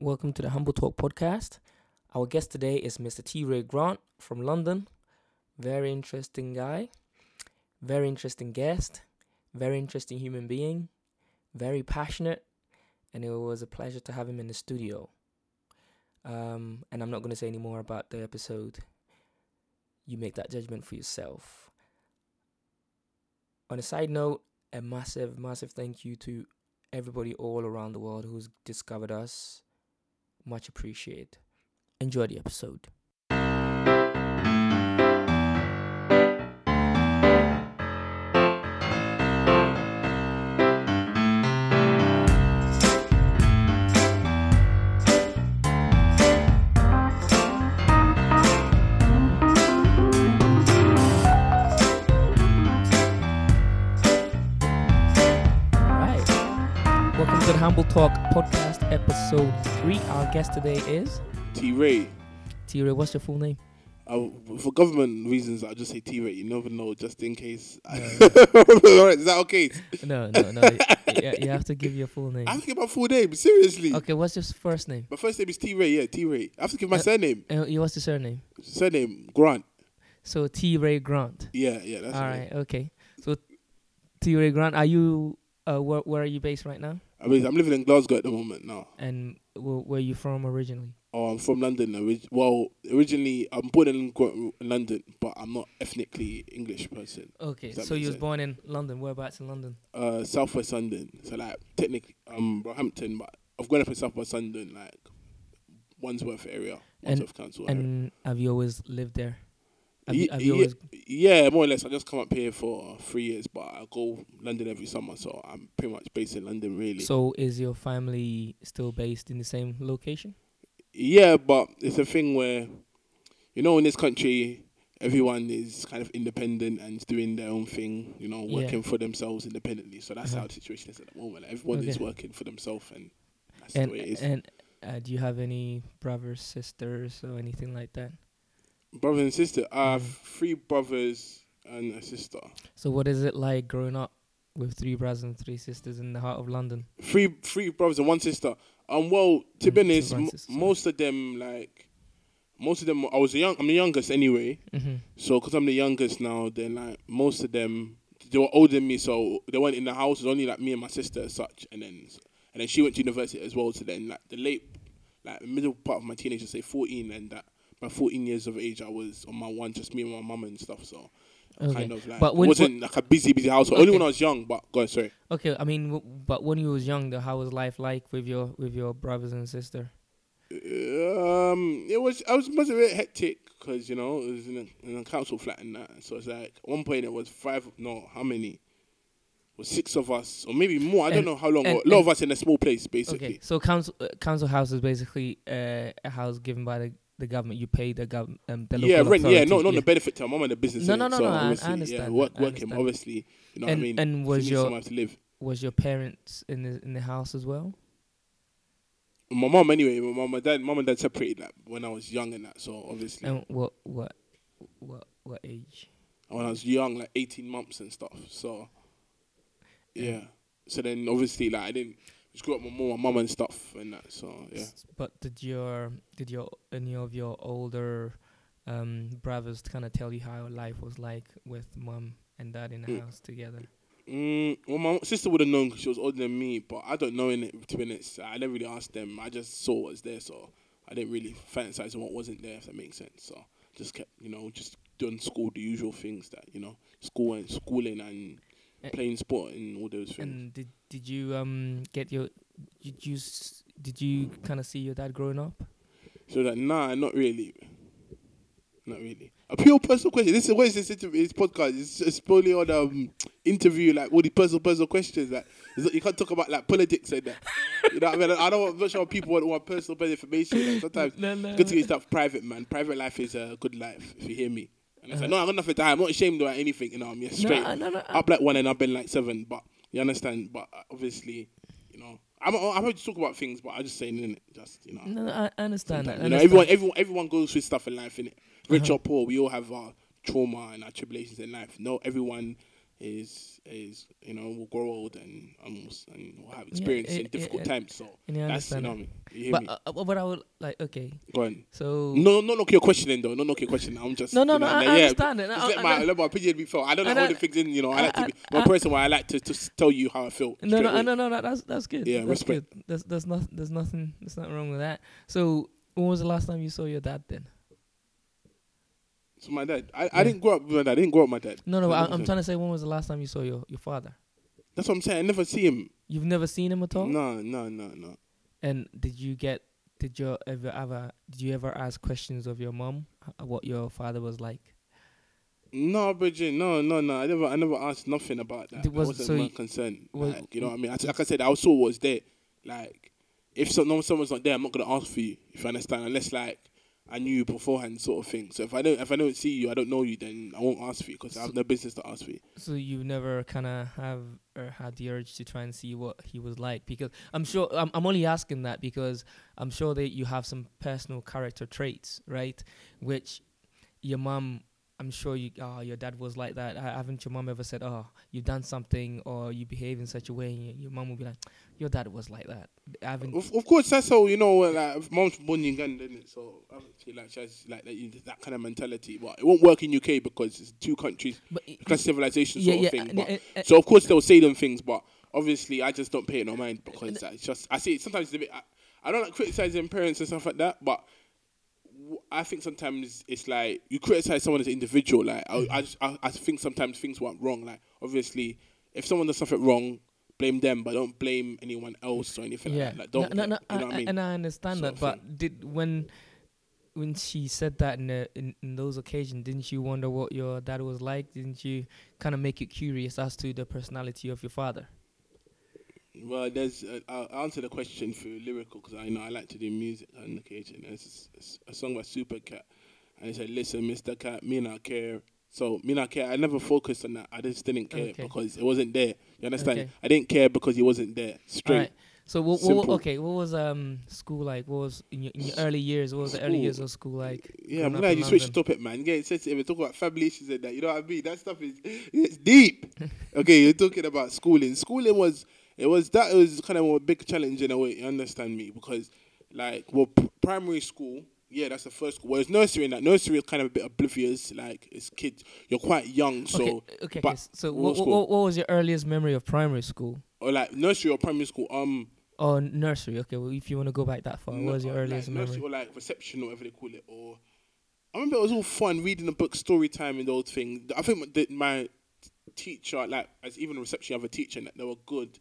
welcome to the Humble Talk podcast. Our guest today is Mr. T. Ray Grant from London. Very interesting guy, very interesting guest, very interesting human being, very passionate, and it was a pleasure to have him in the studio. Um, and I'm not going to say any more about the episode. You make that judgment for yourself. On a side note, a massive, massive thank you to everybody all around the world who's discovered us. Much appreciated. Enjoy the episode. Humble Talk podcast, episode three. Our guest today is T Ray. T Ray. What's your full name? Uh, for government reasons, I'll just say T Ray. You never know, just in case. No. Alright, is that okay? No, no, no. you, you have to give your full name. I have to give my full name, seriously. Okay, what's your first name? My first name is T Ray, yeah, T Ray. I have to give my Uh, surname. Uh, what's your surname? Surname, Grant. So T Ray Grant. Yeah, yeah, that's All right. right, okay. So T Ray Grant, are you? Uh, where where are you based right now? I mean, I'm living in Glasgow at the moment now. And wh- where are you from originally? Oh, I'm from London. Orig- well, originally, I'm born in London, but I'm not ethnically English person. Okay, so you was sense? born in London. Whereabouts in London? Uh, Southwest London. So, like, technically, um, Roehampton, but I've grown up in Southwest London, like, Wandsworth area, And- Wandsworth Council area. And have you always lived there? Have you, have you ye- always? Yeah, more or less. I just come up here for three years, but I go London every summer, so I'm pretty much based in London, really. So is your family still based in the same location? yeah, but it's a thing where, you know, in this country, everyone is kind of independent and is doing their own thing, you know, Yeah. working for themselves independently. So that's Uh-huh. how the situation is at the moment. Everyone is working for themselves, and that's And the way it is. and uh, do you have any brothers, sisters, or anything like that? Brother and sister, I have Mhm. three brothers and a sister. So what is it like growing up with three brothers and three sisters in the heart of London? Three three brothers and one sister. Um, well, to Mm, be honest, m- most of them like, most of them. I was the young. I'm the youngest anyway. Mm-hmm. So, because I'm the youngest now, then like most of them, they were older than me, so they weren't in the house. It was only like me and my sister as such, and then and then she went to university as well. So then like the late, like middle part of my teenage, say 14, and that by 14 years of age, I was on my one, just me and my mum and stuff. So Okay. kind of like But it wasn't like a busy, busy household. Only when I was young. But go on, sorry. Okay, I mean, w- but when you was younger, how was life like with your with your brothers and sister? Um, it was I was must a bit hectic because you know it was in a, in a council flat and that. So it's like at one point it was five. No, how many? Was six of us or maybe more. I And- don't know how long. and- a lot of us in a small place, basically. Okay, so council uh, council house is basically uh, a house given by the, the government. You pay the government, um, the local yeah, rent. Yeah, no, not the benefit to my mum and the business. No, no, no, so no, I- I obviously, Yeah, understand work, I working. understand. Obviously, you know and what I mean. and was your to live. was your parents in the in the house as well? My mum, anyway. My mum, my dad, mum and dad separated like when I was young and that. So obviously, And what what what what age? when I was young, like eighteen months and stuff. So yeah. So then obviously, like I didn't just grew up with more my mum and stuff and that. So yeah. But did your did your any of your older um, brothers kind of tell you how life was like with mom and dad in the Mm. house together? Mm, well, my sister would have known because she was older than me, but I don't know in it. To be honest, I never really asked them. I just saw what was there, so I didn't really fantasize on what wasn't there. If that makes sense. So just kept, you know, just doing school, the usual things that you know, school and schooling and playing sport and all those things. And did did you um get your did you s- did you kind of see your dad growing up? So that nah, not really, not really. A pure personal question. This is what is this interview? This podcast. It's, it's probably on um interview like all the personal personal questions. Like you can't talk about like politics and that. You know what I mean? I don't. I'm not sure people want, want personal personal information. Like, sometimes No, no. good to get stuff private, man. Private life is a good life. If you hear me. And I said, no, I got nothing to hide. I'm not ashamed about anything. You know, I'm just straight. No, no, no. Up like one and I've been like seven. But you understand. But uh, obviously, you know, I'm I'm to talk about things, but I just saying in it, just you know. No, no, I understand that. I You know, everyone, everyone, everyone goes through stuff in life, innit? Rich Uh-huh. or poor, we all have our trauma and our tribulations in life. No, everyone is is you know will grow old and almost and will have experience it- in difficult it- times. So I that's you know that. what I mean. You but me? uh, uh, but I would like okay. Go on. So No, no, not your questioning though. No, not your question. I'm just no, no, you no. know, I, like, I yeah, understand it. Let I- my I- let my opinion be felt. I don't know how the things in. You know, I like to be. I'm person where I like to just tell you how I feel. No, no, no, no, no. That's that's good. Yeah, that's respect. good. There's there's nothing there's nothing there's nothing wrong with that. So when was the last time you saw your dad then? So my dad, I, I didn't grow up with my dad. I didn't grow up with my dad. No, no. I, I'm trying to say when was the last time you saw your your father? That's what I'm saying. I never see him. You've never seen him at all. No, no, no, no. And did you get? Did you ever ever? Did you ever ask questions of your mom uh, what your father was like? No, Bridget, no, no, no. I never, I never asked nothing about that. It was- wasn't so my you- concern. was- like, you know what I mean? I, like I said, I saw what was there. Like, if so, no, someone's not there, I'm not gonna ask for you. If you understand, unless like I knew you beforehand, sort of thing. So if I don't, if I don't see you, I don't know you, then I won't ask for you because I have no business to ask for you. So you never kind of have or had the urge to try and see what he was like because I'm sure I'm I'm only asking that because I'm sure that you have some personal character traits, right? Which your mom, I'm sure you, oh, your dad was like that. Ha- Haven't your mom ever said, oh, you've done something or you behave in such a way? And your, your mom will be like, your dad was like that. Haven't Of, of course, that's how you know. Like, mom's born in Uganda, isn't it? So obviously, like she has like that, that kind of mentality. But it won't work in UK because it's two countries, but class civilization yeah, sort yeah, of thing. and- But and- and- So of course they'll say them things, but obviously I just don't pay it no mind because it's just I see it sometimes it's a bit. I, I don't like criticizing parents and stuff like that, but I think sometimes it's like you criticize someone as an individual. Like I, I, just, I, I think sometimes things went wrong. Like obviously, if someone does something wrong, blame them, but don't blame anyone else or anything yeah. like that. Like, don't no, no, no, you know what I mean? and I understand Sort that, but did when when she said that in, the, in in those occasions, didn't you wonder what your dad was like? Didn't you kind of make you curious as to the personality of your father? Well, there's uh, I'll answer the question through lyrical because I know I like to do music on occasion. It's a song by Super Cat, and it said, "Listen, Mr. Cat, me not care." So me not care. I never focused on that. I just didn't care Okay. because it wasn't there. You understand? Okay. I didn't care because he wasn't there. Straight. So what, what? Okay. What was um school like? What was in your, in your early years? What was the early years of school like? Yeah, I'm glad you switched the topic, man. Getting sensitive and talk about family issues and that. You know what I mean? That stuff is it's deep. okay, you're talking about schooling. Schooling was it was that it was kind of a big challenge in a way. You understand me? Because like well, p- primary school. Yeah, that's the first school. Whereas nursery and that nursery is kind of a bit oblivious. Like it's kids, you're quite young, so okay. Okay. but okay, So what what, was what, was your earliest memory of primary school or like nursery or primary school. Um, or nursery? Okay. Well, if you want to go back that far, No, what was your earliest like memory? nursery or like reception or whatever they call it. Or I remember it was all fun reading the book, story time, and those things. I think my- my teacher, like as even reception, you have a teacher, and that they were good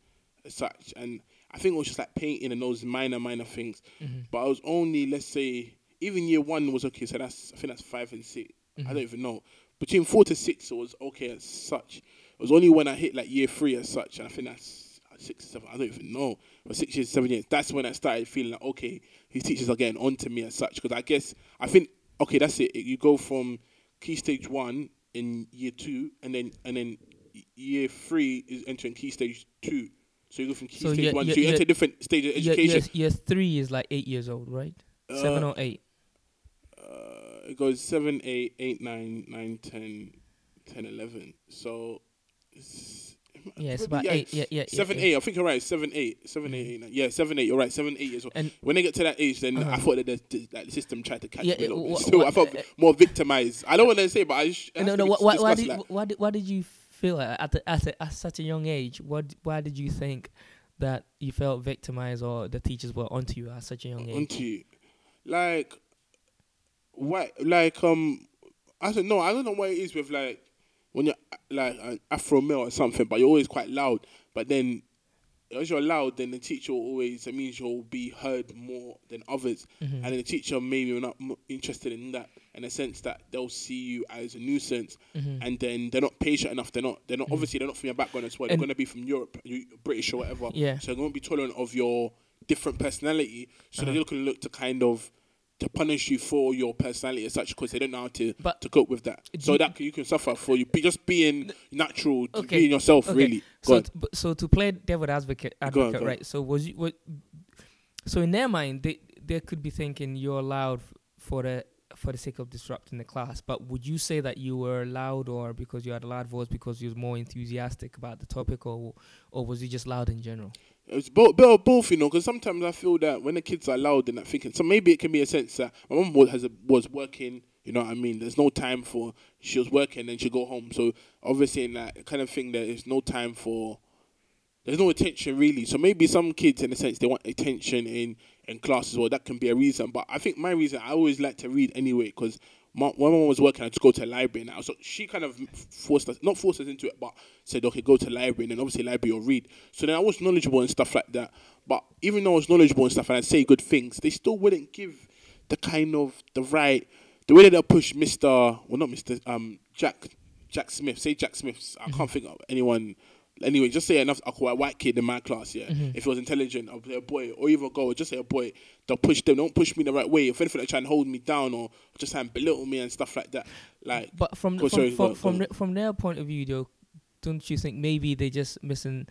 such. And I think it was just like painting and those minor, minor things. Mm-hmm. But I was only let's say even year one was okay. So that's I think that's five and 6 I Mm-hmm. don't even know. Between four to six, it was okay as such. It was only when I hit like year three as such, and I think that's six, seven. I don't even know. But six years, seven years. That's when I started feeling like okay, these teachers are getting onto me as such. Because I guess I think okay, that's it. You go from key stage one in year two, and then and then year three is entering key stage two. So you go from key So stage year- one, year- so you year- enter different stage of education. year, year three is like eight years old, right? Seven Uh, or eight. uh, it goes 7, 8, 8, 9, 9, 10, 10, 11. So, it's, Yeah, it's about eight. Yeah, yeah. yeah, 7, yeah. 8. I think you're right. 7, 8. 7, 8, 8, 9. Yeah, 7, 8. You're right. 7, 8 years old. And When they get to that age, then Uh-huh. I thought that the, the, the system tried to catch Yeah, me a little uh, bit. wha- Still, I felt uh, more victimized. I don't want to say, but I sh- it no, no. Why, why, why did like- why did why did you feel at at, the, at, a, at such a young age? What why did you think that you felt victimized or the teachers were onto you at such a young age? onto you. Like, what? Like, um, I don't know. I don't know what it is with like when you're like an Afro male or something, but you're always quite loud. But then, as you're loud, then the teacher will always it means you'll be heard more than others, Mm-hmm. and then the teacher maybe not m- interested in that in a sense that they'll see you as a nuisance, Mm-hmm. and then they're not patient enough. They're not. They're not. Obviously, they're not from your background as well. They're going to be from Europe, you, British or whatever. Yeah. So they won't be tolerant of your different personality. So Uh-huh. they're going to look to kind of to punish you for your personality as such because they don't know how to But- to cope with that. So that you can suffer for you be just being natural, Okay. being yourself. Okay. Really. Go So on. so to play devil advocate, Go on, advocate, go on. right? So was you what? So in their mind, they they could be thinking you're allowed for the for the sake of disrupting the class. But would you say that you were loud, or because you had a loud voice, because you was more enthusiastic about the topic, or or was you just loud in general? It's both, bit of both, you know, because sometimes I feel that when the kids are loud and that thinking, so maybe it can be a sense that my mum was, a, was working, you know what I mean? There's no time for, she was working and she go home. So obviously in that kind of thing, there is no time for, there's no attention really. So maybe some kids, in a sense, they want attention in, in class as well. That can be a reason. But I think my reason, I always like to read anyway, because my, when mom was working, I just go to the library now. So she kind of forced us, not forced us into it, but said, okay, go to the library, and then obviously library or read. So then I was knowledgeable and stuff like that. But even though I was knowledgeable and stuff, and I'd say good things, they still wouldn't give the kind of the right, the way that they'll push Mr. Well, not Mr. Um, Jack, Jack Smith. Say Jack Smith. I can't think of anyone. Anyway, just say enough. I'll call a white kid in my class. Yeah, mm-hmm. if he was intelligent, I'll say a boy, or even a girl. Just say a boy. They'll push them. Don't push me the right way. If anything, they try and hold me down or just try and belittle me and stuff like that. Like, But from from sorry, from go- from, go. from their point of view, though, don't you think maybe they just misin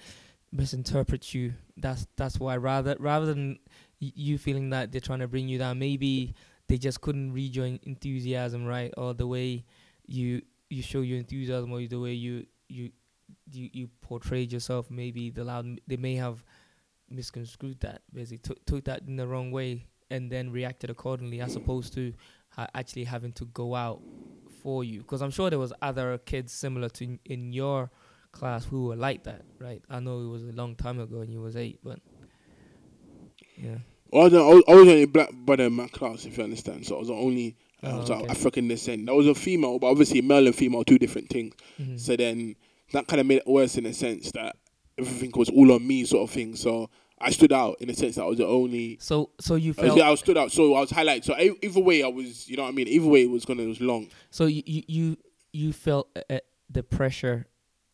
misinterpret you? That's that's why rather rather than y- you feeling that they're trying to bring you down, maybe they just couldn't read your enthusiasm right, or the way you you show your enthusiasm, or the way you you you, you portrayed yourself. Maybe the loud they may have misconstrued that, basically took took that in the wrong way, and then reacted accordingly, as opposed to ha- actually having to go out for you because I'm sure there was other kids similar to in- in your class who were like that, right? I know it was a long time ago and you was eight, but yeah, I was, I was I was the only black brother in my class, if you understand. So I was the only I Oh, was okay. African descent. That was a female, but obviously male and female, two different things. Mhm. So then that kind of made it worse in a sense that everything was all on me, sort of thing. So I stood out in a sense that I was the only. so so you I was, felt yeah, I was stood out. So I was highlighted. So either way, I was, you know what I mean. Either way, it was gonna it was long. so you you you, felt uh, uh, the pressure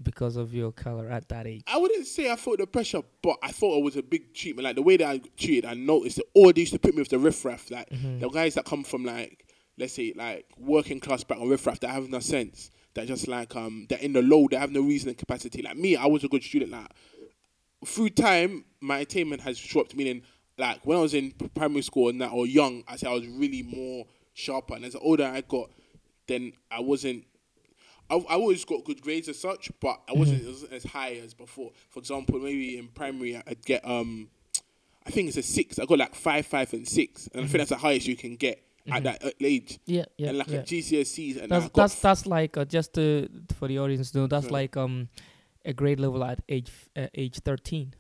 because of your color at that age. I wouldn't say I felt the pressure, but I thought it was a big treatment. Like the way that I treated, I noticed that all they used to put me with the riffraff, like Mm-hmm. the guys that come from like let's say like working class background riffraff that have no sense. That just like um they're in the low, they have no reasoning capacity. Like me, I was a good student. Like through time, my attainment has dropped. Meaning, like when I was in primary school and that or young, I say I was really more sharper. And as the older I got, then I wasn't. I, I always got good grades as such, but I wasn't as, as high as before. For example, maybe in primary I'd get um, I think it's a six. I got like five, five, and six, and I think that's the highest you can get at that age. Yeah, yeah, and like yeah. at GCSEs, and That's I that's that's like uh, just to, for the audience to know. That's like um a grade level at age f- uh, age thirteen.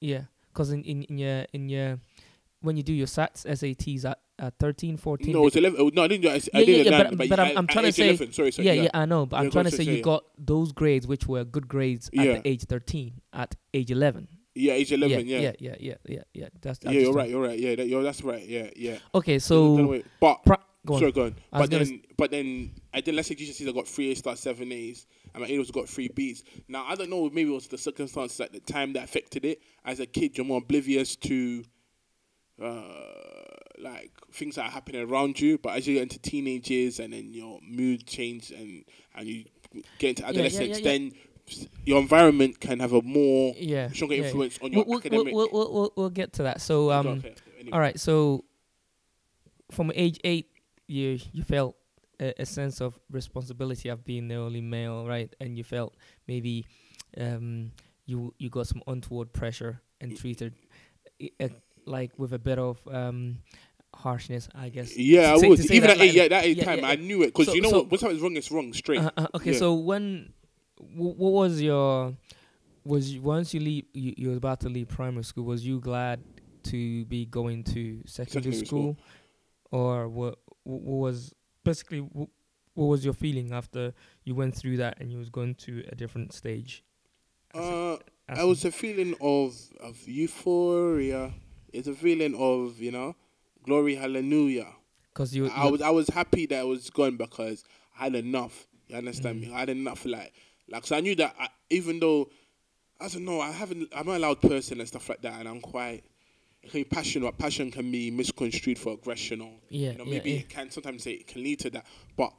Yeah, because in, in in your in your when you do your SATs SATs at, at 13, 14. no, it's eleven. oh, No, I didn't. do- I, I Yeah, did yeah, it yeah, nine, but- but I'm- I'm trying to say- 11, sorry, sorry, yeah, yeah, I know, but Yeah, I'm trying to say- say you it. got those grades which were good grades Yeah. at the age 13 at age 11. Yeah, age eleven. yeah, Yeah, yeah, yeah, yeah, yeah. That's, yeah, you're right. You're right. Yeah, that, you're, that's right. Yeah, yeah. Okay, so wait. but pra- go on. sorry, go on. But then, but then I did. Let's say GCSEs, I got three A stars, seven A's, and my A was got three B's. Now I don't know. Maybe it was the circumstances at the time that affected it. As a kid, you're more oblivious to. Uh, like things that are happening around you, but as you get into teenage years and then your mood change and and you get into yeah, adolescence, yeah, yeah. then your environment can have a more yeah, stronger yeah, yeah. influence on your we'll, academic. we'll, we'll, we'll, we'll get to that. So, um, Okay, anyway. all right. So, from age eight, you you felt a, a sense of responsibility of being the only male, right? And you felt maybe um, you you got some untoward pressure and treated uh, like with a bit of um, harshness, I guess. Yeah, to I say- would. Even that at eight, yeah, that eight Yeah, time, yeah, I knew it because So- you know so- what? When something's wrong, it's wrong straight. Uh, uh, okay, Yeah. so when what was your was you, once you leave you, you were about to leave primary school? Was you glad to be going to secondary, Secondary school, school. or what? What was basically what, what was your feeling after you went through that and you was going to a different stage? Uh, as was a feeling of of euphoria. It's a feeling of you know, glory, hallelujah. Cause you, I was I was happy that I was going because I had enough. You understand Mm. me? I had enough like like so I knew that I, even though I don't know I haven't I'm not a loud person and stuff like that and I'm quite it can be passion but passion can be misconstrued for aggression or yeah, you know maybe yeah. it can sometimes say it can lead to that but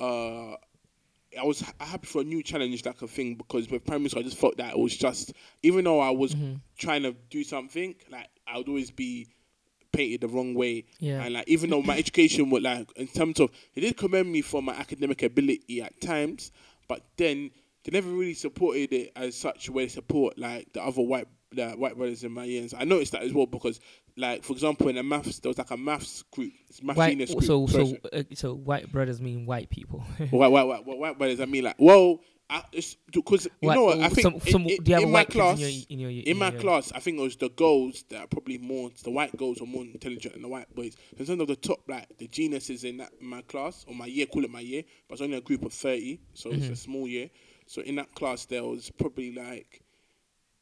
uh I was ha- happy for a new challenge like a thing because with primary school I just felt that it was just even though I was Mhm. trying to do something like I would always be painted the wrong way. Yeah. And like even though my education would like in terms of they did commend me for my academic ability at times, but then they never really supported it as such where they support like the other white the white brothers in my years. I noticed that as well because like for example in the maths there was like a maths group, it's math White, group. so so uh, so white brothers mean white people. white, white, white, white, white brothers. I mean, like, well, because you know what? I think some, in, some, you have in my class, in your in your in my your- class, I think it was the girls that are probably more the white girls are more intelligent than the white boys. In terms of the top, like the geniuses in that in my class or my year, call it my year, but it's only a group of thirty, so Mm-hmm. it's a small year. So in that class, there was probably like,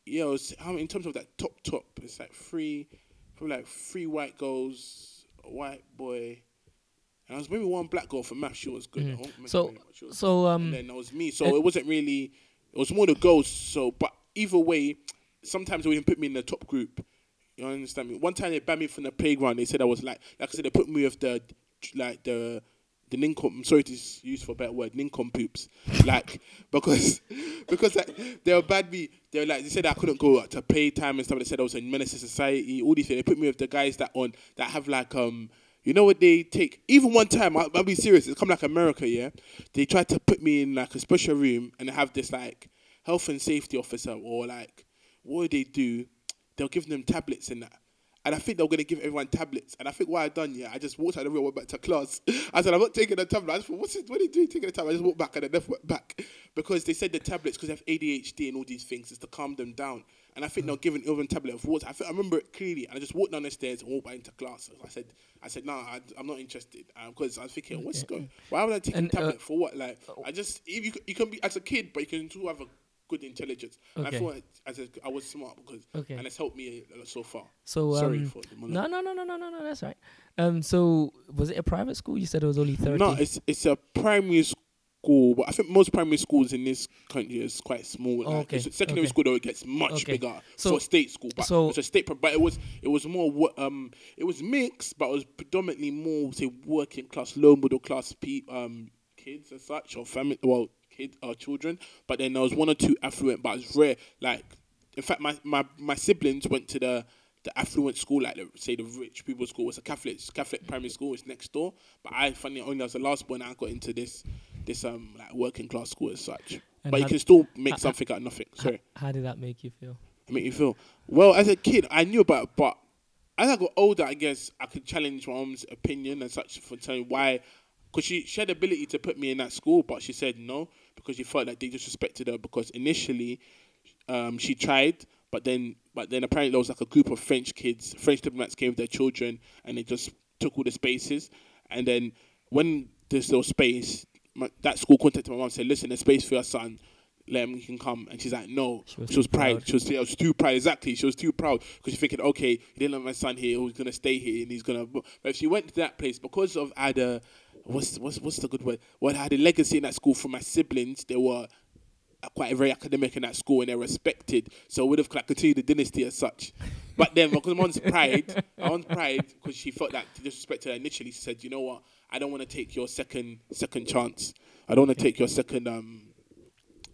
yeah, it was, how in terms of that top top, it's like three, probably like three white girls, a white boy. And I was maybe one black girl for math. She was good. Mm-hmm. So was so and um then that was me. So and- it wasn't really. It was more the girls. So, but either way, sometimes they even put me in the top group. You understand me? One time they banned me from the playground. They said I was like, like I said, they put me with the like the the nincom. I'm sorry to use for a better word, nincom poops. like because because like they were bad me. They were like they said I couldn't go to playtime and stuff. They said I was a menace to society. All these things. They put me with the guys that on that have like um. You know what they take? Even one time, I'll, I'll be serious. It's come like America, yeah. They tried to put me in like a special room and have this like health and safety officer or like what would they do? They'll give them tablets and that. And I think they were gonna give everyone tablets. And I think what I done, yeah, I just walked out of the room, went back to class. I said, I'm not taking the tablet. I just thought, what's it, what are you doing taking the tablet? I just walked back and I never went back. Because they said the tablets, because they have ADHD and all these things, is to calm them down. And I think they were giving everyone a tablet of water. I, think, I remember it clearly. And I just walked down the stairs and walked back into class. I said, I said, no, I, I'm not interested. Because I was thinking, what's going Why would I take And, a uh, tablet for what? Like, I just, if you, you can be, as a kid, but you can still have a good intelligence. And I Okay. thought as a, I was smart because, Okay. and it's helped me so far. so um, Sorry for the no no no no no no no that's right. Um so was it a private school? You said it was only thirty. No, it's it's a primary school, but I think most primary schools in this country is quite small. Oh, like, okay, secondary okay. school though it gets much Okay. bigger So- for state school, but so- it's a state. But it was it was more um it was mixed, but it was predominantly more say working class, low middle class pe- um kids and such or family well kids or children. But then there was one or two affluent, but it's rare. Like in fact, my my my siblings went to the the affluent school, like the, say the rich people's school, it's a Catholic Catholic primary school. It's next door. But I funny only as the last born, I got into this this um like working class school as such. And but you can still make how- something out of nothing. Sorry, How did that make you feel? I make you feel well as a kid. I knew about, it, but as I got older, I guess I could challenge my mom's opinion and such for telling why. Because she, she had the ability to put me in that school, but she said no because she felt like they disrespected her. Because initially, um, she tried, but then but then apparently there was like a group of French kids, French diplomats came with their children, and they just took all the spaces. And then when there's no space, my, that school contacted my mom and said, "Listen, there's space for your son. Let him, he can come." And she's like, "No." She was She was proud. proud. She was, yeah, was too proud. Exactly. She was too proud because she's thinking, okay, he didn't let my son here. He's gonna stay here and he's gonna. But if she went to that place because of had a what's what's what's the good word? Well, I had a legacy in that school from my siblings. They were quite very academic in that school and they're respected. So it would have like, continued the dynasty as such. But then because my mom's pride, my mom's pride, because she felt that to disrespect her initially, she said, you know what? I don't want to take your second second chance. I don't want to take your second um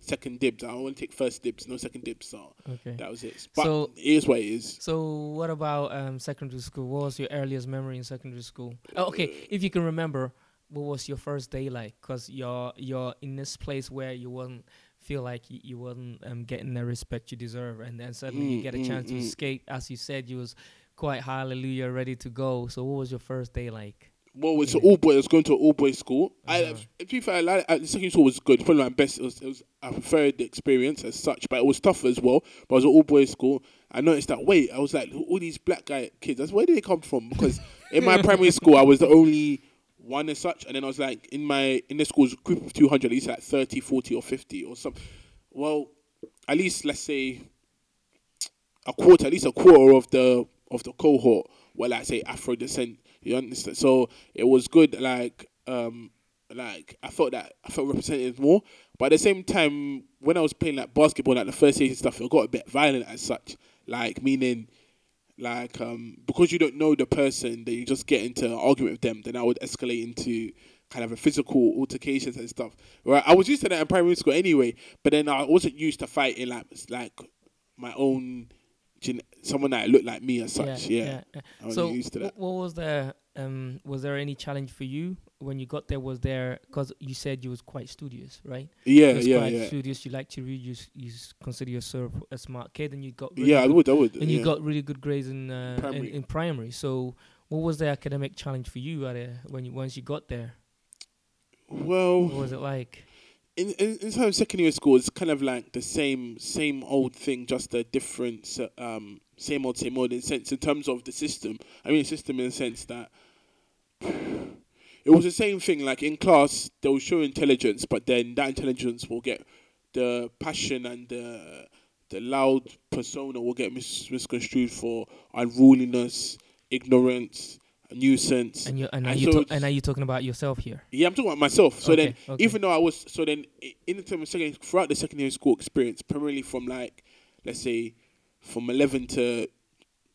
second dibs. I want to take first dibs, no second dibs. So Okay. that was it. But So- it is what it is. So what about um secondary school? What was your earliest memory in secondary school? Oh, okay, if you can remember, what was your first day like? Cause you're you're in this place where you wasn't feel like you, you wasn't um getting the respect you deserve, and then suddenly you Mm, get a mm, chance to mm. escape. As you said, you was quite hallelujah ready to go. So what was your first day like? Well, it's an all boy. I was going to an all boy school. I, Uh-huh. to be fair, I like, uh, the second school was good. Probably my best. It was, it was I preferred the experience as such, but it was tough as well. But it was an all boy school. I noticed that. Wait, I was like, all these black guy kids. That's where did they come from? Because in my primary school, I was the only one as such, and then I was like in my in the school's group of two hundred, at least like 30, 40 or fifty or something. Well, at least let's say a quarter, at least a quarter of the of the cohort were like say Afro descent. You understand? So it was good. Like um, like I felt that I felt represented more. But at the same time, when I was playing like basketball, like the first season stuff, it got a bit violent as such. Like meaning, like um, because you don't know the person, then you just get into an argument with them. Then I would escalate into kind of a physical altercations and stuff. Right? I was used to that in primary school anyway, but then I wasn't used to fighting like like my own someone that looked like me as such. Yeah, yeah, yeah. I So, used to that. what was there um? Was there any challenge for you when you got there? Was there because you said you was quite studious, right? Yeah, yeah, quite yeah. studious. You like to read. You you consider yourself a smart kid, and you got really Yeah, I good- would, I would. and yeah. you got really good grades in uh, Primary. in primary. So, what was the academic challenge for you at uh, when you once you got there? well, What was it like? in, in in terms of secondary school, it's kind of like the same same old thing, just a different um same old same old in sense in terms of the system. I mean, system in the sense that it was the same thing. Like in class, they will show intelligence, but then that intelligence will get the passion and the the loud persona will get mis- misconstrued for unruliness, ignorance, nuisance. And you and are And you so ta- and are you talking about yourself here? Yeah, I'm talking about myself. So then, Okay, okay. even though I was, so then in the term of secondary, throughout the secondary school experience, primarily from like, let's say, from 11 to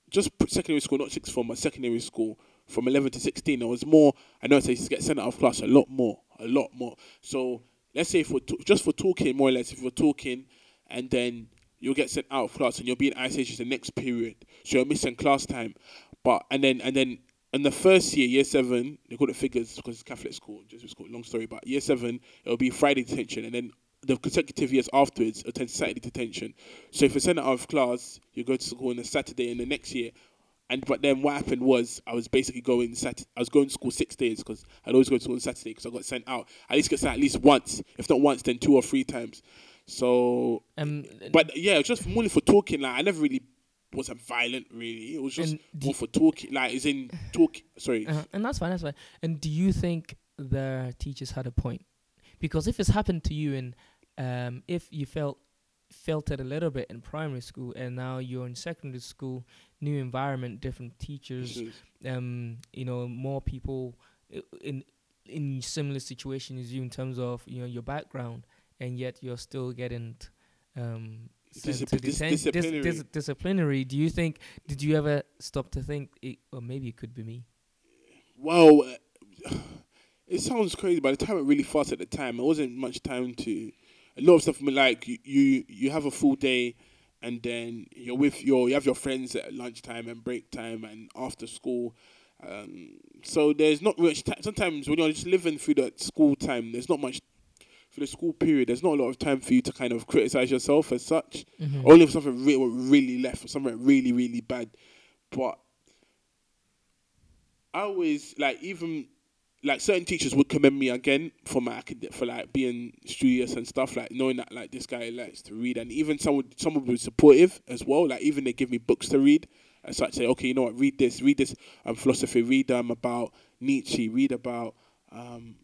just secondary school, not sixth form, but secondary school, from 11 to 16, I was more, I noticed I used get sent out of class a lot more, a lot more. So let's say if we're just for talking, more or less, if we're talking, and then you'll get sent out of class and you'll be in isolation the next period, so you're missing class time. But and then and then in the first year, year seven, they call it figures because it's Catholic school, Jesuit school. Long story, but year seven it'll be Friday detention, and then the consecutive years afterwards it'll tend to Saturday detention. So if you're sent out of class, you go to school on a Saturday, and the next year. And but then what happened was I was basically going Sat- I was going to school six days because I'd always go to school on Saturday because I got sent out. I used to get sent at least once, if not once, then two or three times. So Um, but yeah, it was just mainly for talking. Like I never really wasn't violent. Really, it was just more for talking. Like is in talk. Sorry. Uh, and that's fine. That's fine. And do you think the teachers had a point? Because if it's happened to you, and um, if you felt felt it a little bit in primary school, and now you're in secondary school, new environment, different teachers, um, you know, more people in in similar situation as you in terms of you know your background, and yet you're still getting um, sent to Discipli- dis- deten- dis- dis- disciplinary. disciplinary. Do you think? Did you ever stop to think, it, or maybe it could be me? Well, uh, it sounds crazy. By the time it really fast at the time, it wasn't much time to. A lot of stuff. Like you, you, you have a full day, and then you're with your, you have your friends at lunchtime and break time and after school. Um, so there's not much time. Sometimes when you're just living through that school time, there's not much for the school period. There's not a lot of time for you to kind of criticize yourself as such. Mhm. Only if something really, really left, or something really, really bad. But I always like even like certain teachers would commend me again for my acad- for like being studious and stuff like knowing that like this guy likes to read. And even some would some would be supportive as well. Like even they give me books to read and so I'd say okay you know what? Read this read this um philosophy read um about Nietzsche read about um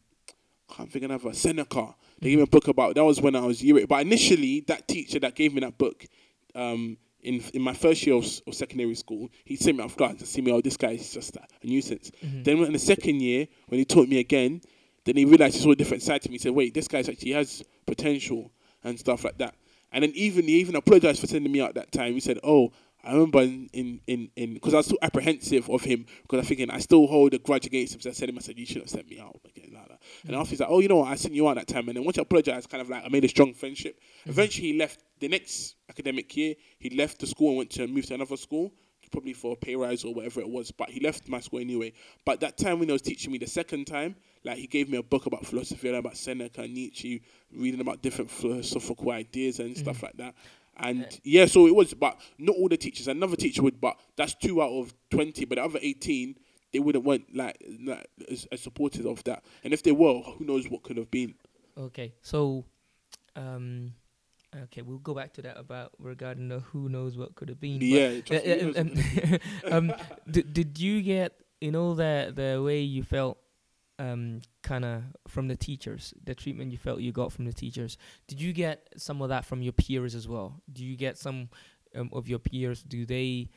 can't think of another Seneca. They gave me a book about that was when I was year eight. but initially that teacher that gave me that book um in in my first year of, of secondary school, he sent me out of class to see me. Oh, this guy is just a nuisance. Mm-hmm. Then in the second year, when he taught me again, then he realized he saw a different side to me. He said, "Wait, this guy's actually has potential and stuff like that." And then even he even apologized for sending me out that time. He said, "Oh." I remember in in in because I was still apprehensive of him because I'm thinking I still hold a grudge against him. So I said to him, I said, "You should have sent me out again." Like that. And after he's like, "Oh, you know what? I sent you out that time." And then once I apologize, kind of like I made a strong friendship. Mm-hmm. Eventually, he left the next academic year. He left the school and went to move to another school, probably for a pay rise or whatever it was. But he left my school anyway. But that time when he was teaching me the second time, like he gave me a book about philosophy, and about Seneca, Nietzsche, reading about different philosophical ideas and stuff mm-hmm. like that. And yeah, so it was, but not all the teachers. Another teacher would, but that's two out of twenty. But the other eighteen, they wouldn't want like, like as, as supportive of that. And if they were, who knows what could have been. Okay, so, um, okay, we'll go back to that about regarding the who knows what could have been. Yeah, Uh, um, um, did did you get you know the the way you felt um kind of from the teachers the treatment you felt you got from the teachers did you get some of that from your peers as well do you get some um, of your peers do they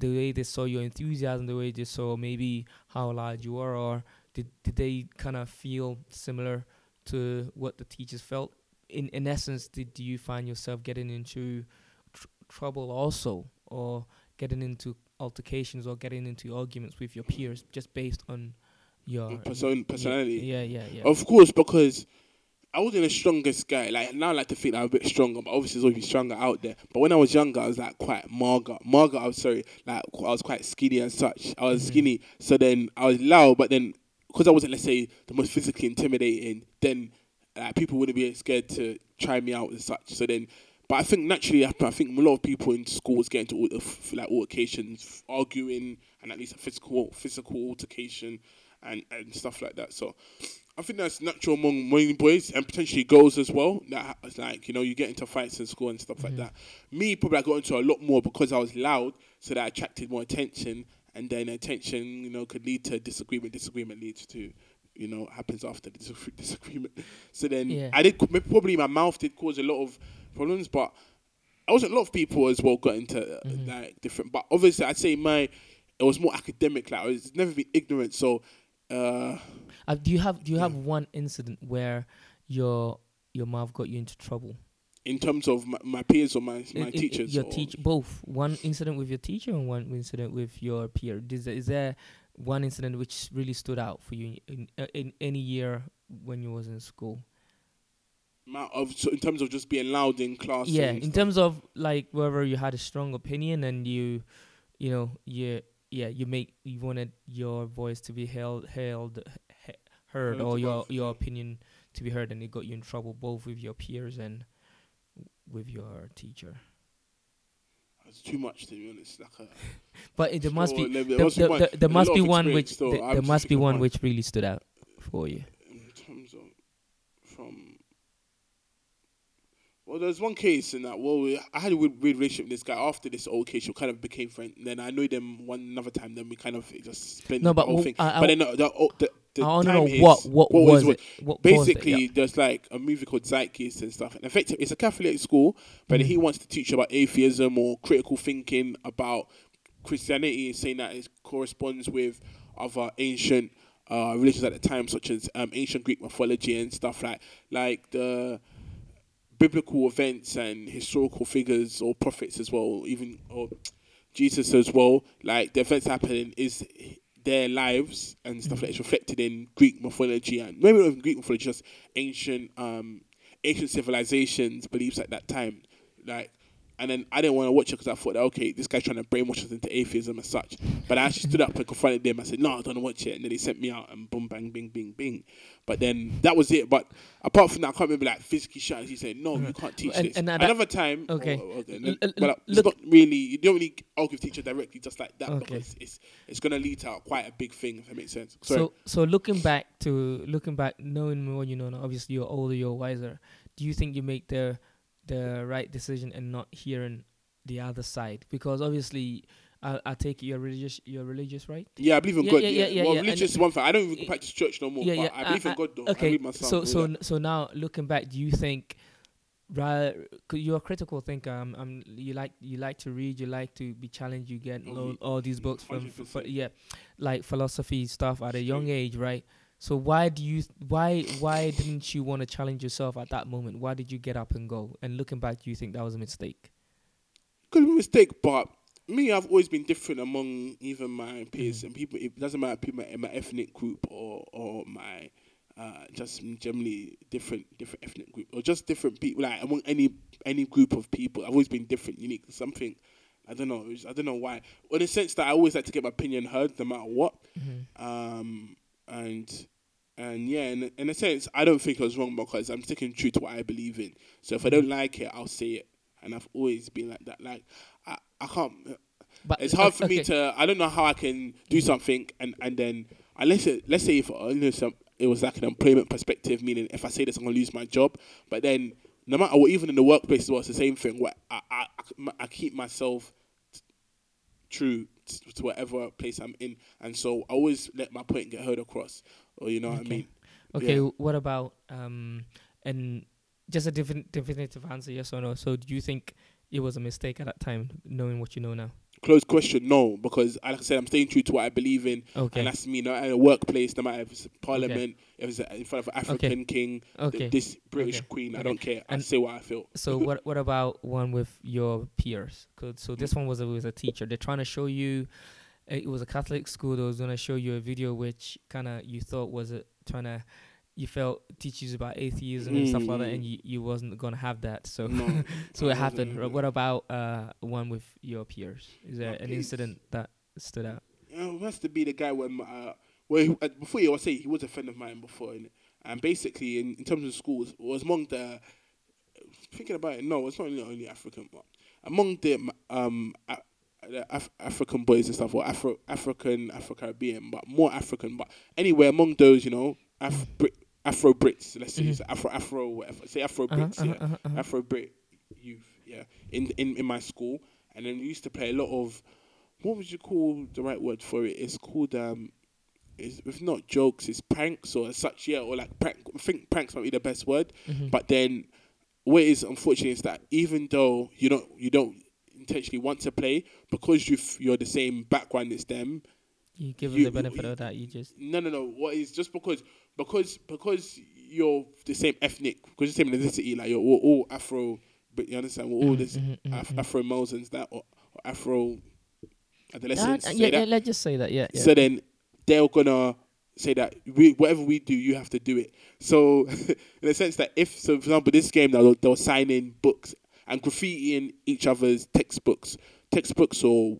the way they saw your enthusiasm the way they saw maybe how loud you were or did did they kind of feel similar to what the teachers felt in in essence did you find yourself getting into tr- trouble also or getting into altercations or getting into arguments with your peers just based on your personality. Yeah, yeah, yeah. Of course, because I wasn't the strongest guy. Like now, I like to think I'm a bit stronger, but obviously, there's always stronger out there. But when I was younger, I was like quite mager. Mager, I was sorry, like I was quite skinny and such. I was Mhm. skinny, so then I was loud. But then, because I wasn't, let's say, the most physically intimidating, then like people wouldn't be scared to try me out and such. So then, but I think naturally, I I think a lot of people in schools get into all the f- like altercations, arguing, and at least a physical physical altercation and and stuff like that. So. I think that's natural among many boys and potentially girls as well. That it's like you know you get into fights in school and stuff like Mhm. that. Me probably I got into a lot more because I was loud, so that attracted more attention, and then attention you know could lead to disagreement. Disagreement leads to you know happens after the dis- disagreement. So then Yeah. I did probably my mouth did cause a lot of problems, but I wasn't a lot of people as well got into uh, Mhm. like different. But obviously I'd say my it was more academic. Like I was never been ignorant, so. Uh, Uh, do you have do you Yeah. have one incident where your your mouth got you into trouble? in terms of my, my peers or my my in- teachers. your teach both one incident with your teacher and one incident with your peer. Is there, is there one incident which really stood out for you in, in, in any year when you was in school? my, of so in terms of just being loud in class. yeah, in stuff. terms of like whether you had a strong opinion and you, you know, you yeah you make you wanted your voice to be held held he- heard Heard or your above, your opinion to be heard and it got you in trouble both with your peers and with your teacher. it's too much to be honest. Like uh, a, But it, there must be there- there there, must be there, one- there, there there's a must be one which there, I'm there just must be one one. which really stood out for you. in terms of from. Well, there's one case in that. Well, we- I had a weird, weird relationship with this guy. After this old case, we kind of became friends. Then I knew them one another time. Then we kind of just spent No, but the whole thing. I- I- but then uh, the, oh, the, the I time know is, what what, was, was it? What was it? basically Yeah. there's like a movie called Zeitgeist and stuff. And effectively, it's a Catholic school, but Mhm. he wants to teach about atheism or critical thinking about Christianity, saying that it corresponds with other ancient uh, religions at the time, such as um, ancient Greek mythology and stuff like like the biblical events and historical figures or prophets as well, even or Jesus as well. Like the events happening is their lives and stuff like it's reflected in Greek mythology and maybe not even Greek mythology, just ancient um ancient civilizations beliefs at that time. Like and then I didn't want to watch it because I thought, that, okay, this guy's trying to brainwash us into atheism and such. But I actually stood up and confronted them. I said, no, I don't want to watch it. And then they sent me out and boom, bang, bing, bing, bing. But then that was it. But apart from that, I can't remember like physically shouting. He said, no, you can't teach And- this. and that- Another time, oh, Okay. oh, okay, then- l- well, uh, it's look- not really, you don't really argue with teacher directly just like that Okay. because it's it's going to lead to quite a big thing, if that makes sense. Sorry. So so looking back to looking back, knowing more you know now, obviously you're older, you're wiser. Do you think you make the the right decision and not hearing the other side? Because obviously, I I take it you're religious. You're religious, right? yeah, I believe in Yeah, God. yeah, Yeah, yeah, yeah, Well, yeah, religious is one thing. I don't even practice church no more, yeah, but yeah, I believe I- in God though. Okay. So so n- so now looking back, do you think? Right, you're a critical thinker. Um, um, you like you like to read. You like to be challenged. You get all, all these books from, f- f- yeah, like philosophy stuff at a young age, right? So why do you why why didn't you want to challenge yourself at that moment? Why did you get up and go? And looking back, do you think that was a mistake? could be a mistake, but me, I've always been different among even my peers Mhm. and people. It doesn't matter people in my ethnic group or or my uh, just generally different different ethnic group or just different people. Like among any any group of people, I've always been different, unique. Something I don't know. I don't know why. Or in the sense that I always like to get my opinion heard, no matter what. Mm-hmm. Um, and and yeah, in, in a sense, I don't think I was wrong because I'm sticking true to what I believe in. So if I don't like it, I'll say it. And I've always been like that. Like I, I can't. But It's hard for me to. I don't know how I can do something and and then unless it, let's say if uh, you know some it was like an employment perspective, meaning if I say this, I'm gonna lose my job. But then no matter what, even in the workplace as well, it's the same thing. Where I I, I, I keep myself t- true t- to whatever place I'm in, and so I always let my point get heard across. Or you know what I mean? Okay, Yeah. what about um and just a different definitive answer, yes or no? So do you think it was a mistake at that time, knowing what you know now? Closed question, no, because like I said, I'm staying true to what I believe in, Okay. and that's me. No in a workplace, no matter if it's Parliament, if it's in front of an African king, th- Okay. this British Okay. queen, I don't care. I And- say what I feel. So what what about one with your peers? 'Cause- so this one was a, was a teacher. They're trying to show you. It was a Catholic school that was gonna show you a video which kind of you thought was a, trying to you felt teachers about atheism and stuff like that, Mm. and you, you wasn't gonna have that. So No, so it happened. What about uh one with your peers? Is there My an peers? incident that stood out? Uh, it has to be the guy when uh, well he, uh, before you I say he was a friend of mine before innit? and basically in, in terms of schools was among the thinking about it no it's not only, only African but among the um the Af- African boys and stuff or Afro African Afro Caribbean but more African but anyway among those you know Af- Afro Brits let's say it's Afro Afro whatever say Afro Uh-huh, Brits uh-huh, yeah uh-huh, uh-huh. Afro Brit youth yeah in, in in my school and then we used to play a lot of what would you call the right word for it? It's called um, it's, if not jokes, it's pranks or such, yeah, or like prank. I think pranks might be the best word. Mm-hmm. But then, what is unfortunate is that even though you don't you don't intentionally want to play because you you're the same background as them. You give you- them the you- benefit of that. You just No, no, no. What is just because because because you're the same ethnic, because you're the same ethnicity, like you're all, all Afro. But you understand, we're all this mhm, Af- Afro males and that, or, or Afro Uh, adolescents. yeah, yeah, let's just say that. Yeah, yeah. So then they're gonna say that we, whatever we do, you have to do it. So in a sense that if, so for example, this game now they'll sign in books and graffitiing each other's textbooks, textbooks or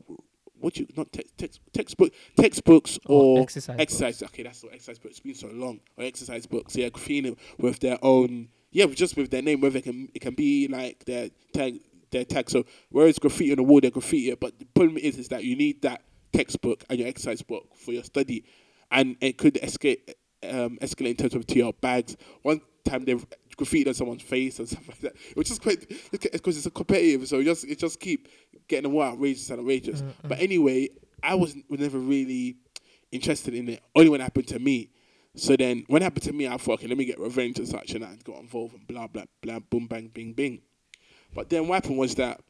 what you not text text textbook textbooks Or or exercise exercise. Okay, that's what exercise books. It's been so long. Or exercise books. Yeah, graffitiing with their own. Yeah, just with their name. Whether it can it can be like their tag their tag. So whereas graffiti on the wall, they graffiti. But the problem is is that you need that textbook and your exercise book for your study, and it could escalate um, escalate in terms of to your bags. One time they graffitied on someone's face and stuff like that. It was just quite because it's a competitive, so it just it just keep getting more outrageous and outrageous. Mm, mm. But anyway, I was was never really interested in it. Only when it happened to me. So then, when it happened to me, I thought, okay, let me get revenge and such, and I got involved and blah blah blah, boom bang bing bing. But then what happened was that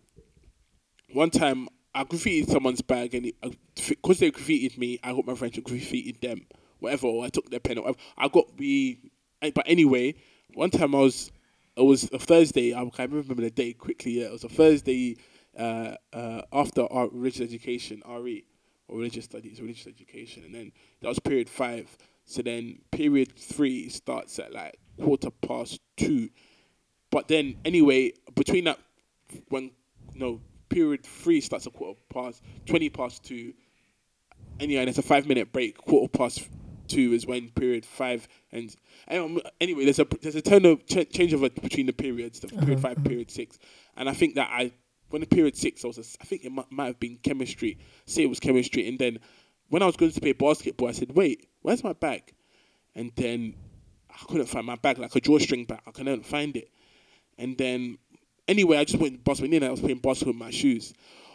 one time I graffitied someone's bag, and because uh, they graffitied me, I got my friend to graffitied them, whatever. Or I took their pen, or whatever. I got we. Eh, but anyway, one time I was, it was a Thursday. I can't remember the day quickly. Yeah, it was a Thursday uh, uh, after our religious education, RE or religious studies, religious education, and then that was period five. So then period three starts at like quarter past two. But then anyway, between that when no period three starts at quarter past twenty past two. Anyway, and it's a five minute break. Quarter past two is when period five and anyway, anyway there's a there's a turn of ch- change over between the periods, the period five, period six, and I think that I when the period six I was a, I think it might, might have been chemistry. Say it was chemistry, and then when I was going to play basketball, I said, "Wait, where's my bag?" And then I couldn't find my bag, like a drawstring bag. I couldn't find it. And then, anyway, I just went to basketball. In I was playing basketball with my shoes.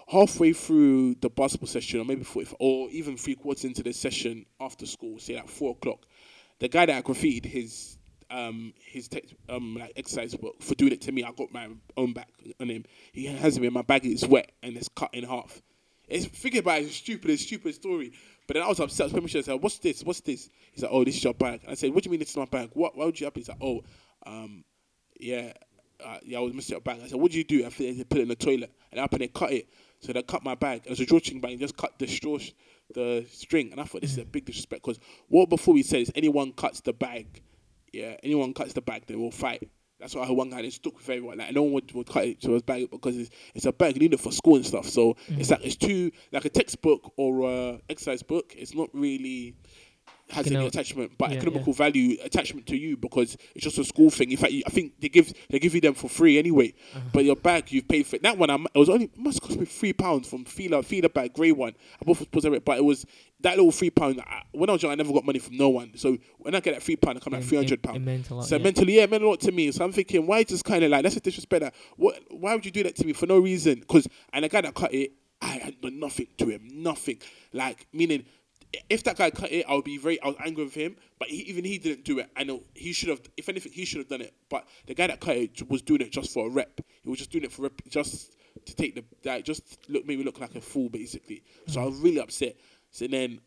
Halfway through the basketball session, or maybe 40, or even three quarters into the session after school, say like four o'clock, the guy that I graffitied his um his text, um like exercise book for doing it to me, I got my own back on him. He has me, and my bag is wet and it's cut in half. It's thinking about it, it's stupid, it's stupid story. But then I was upset. I. I said, "What's this? What's this?" He's like, "Oh, this is your bag." And I said, "What do you mean this is my bag? What? Why would you happen?" He's like, "Oh, um, yeah, uh, yeah, I was missing your bag." I said, "What do you do?" I they put it in the toilet, and up and they cut it. So they cut my bag. It was a drawstring bag. And just cut the straw, the string, and I thought this is a big disrespect because what before we said is anyone cuts the bag, yeah, anyone cuts the bag, they will fight. That's why one guy that stuck with everyone. Like no one would, would cut it to his bag because it's, it's a bag you need it for school and stuff. So it's mm. like it's too like a textbook or a exercise book. It's not really has any attachment, but yeah, economical value attachment to you because it's just a school thing. In fact, I think they give they give you them for free anyway. Uh-huh. But your bag you've paid for it. That one I, it was only it must cost me three pounds from Fila Fila bag grey one. I both was it, but it was that little three pound. I, when I was young, I never got money from no one. So when I get that three pound, I come like It- three hundred pound. it meant a lot, So yeah. mentally, yeah, it meant a lot to me. So I'm thinking, why just kind of like that's a disrespect. That what? Why would you do that to me for no reason? Because and the guy that cut it, I had done nothing to him, nothing. Like meaning, if that guy cut it, I would be very, I was angry with him. But he, even he didn't do it. I know he should have. If anything, he should have done it. But the guy that cut it was doing it just for a rep. He was just doing it for rep, just to take the that just look make me look like a fool basically. So I was really upset. So then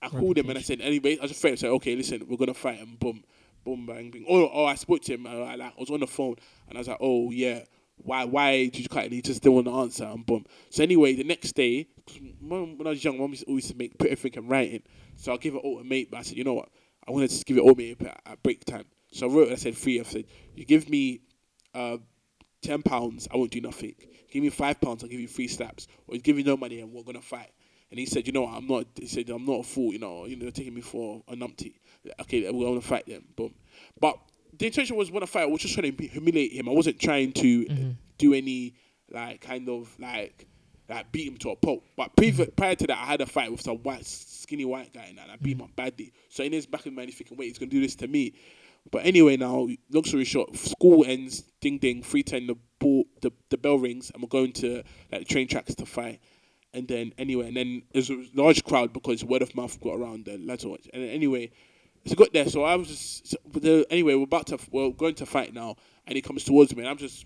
I called him and I said, anyway, I just threatened, said, okay, listen, we're gonna fight and boom, boom, bang, bing. Or, or I spoke to him, uh, and I, like, I was on the phone and I was like, oh yeah, why, why did you cut? it? He just didn't want to answer and boom. So anyway, the next day, when I was young, mum used to always make put everything in writing. So I gave it all to mate, but I said, you know what? I wanted to give it all me at, break time. So I wrote. I said three. I said you give me uh, ten pounds, I won't do nothing. Give me five pounds, I'll give you three slaps. Or you give me no money, and we're gonna fight. And he said, you know what, I'm not. He said, I'm not a fool. You know, you know, taking me for a numpty. Okay, we're gonna fight them. Boom. But the intention was when I fight, I was just trying to humiliate him. I wasn't trying to Mm-hmm. do any like kind of like like beat him to a pulp. But Mm-hmm. prior to that, I had a fight with some white, skinny white guy, and I beat him up badly. So in his back of mind, he's thinking, wait, he's gonna do this to me. But anyway, now long story short, school ends. Ding ding, three ten. The ball, the the bell rings, and we're going to like the train tracks to fight. And then anyway, and then there's a large crowd because word of mouth got around the lads watch. And then anyway, so I got there. So I was just so, anyway. We're about to we're going to fight now, and he comes towards me, and I'm just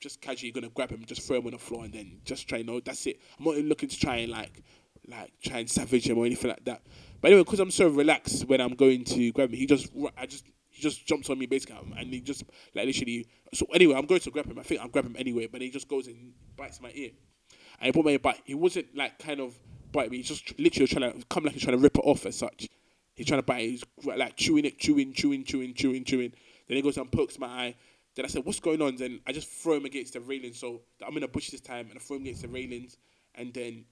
just casually gonna grab him, just throw him on the floor, and then just try. No, that's it. I'm not even looking to try and like like try and savage him or anything like that. But anyway, because I'm so relaxed when I'm going to grab him, he just I just he just jumps on me basically, um, and he just like literally. So anyway, I'm going to grab him. I think I'm grab him anyway, but he just goes and bites my ear. And he put my ear, but he wasn't like kind of bite me. He's just literally trying to come like he's trying to rip it off as such. He's trying to bite it. He's like chewing it, chewing, chewing, chewing, chewing, chewing. Then he goes and pokes my eye. Then I said, "What's going on?" Then I just throw him against the railing. So I'm in a bush this time, and I throw him against the railings. And then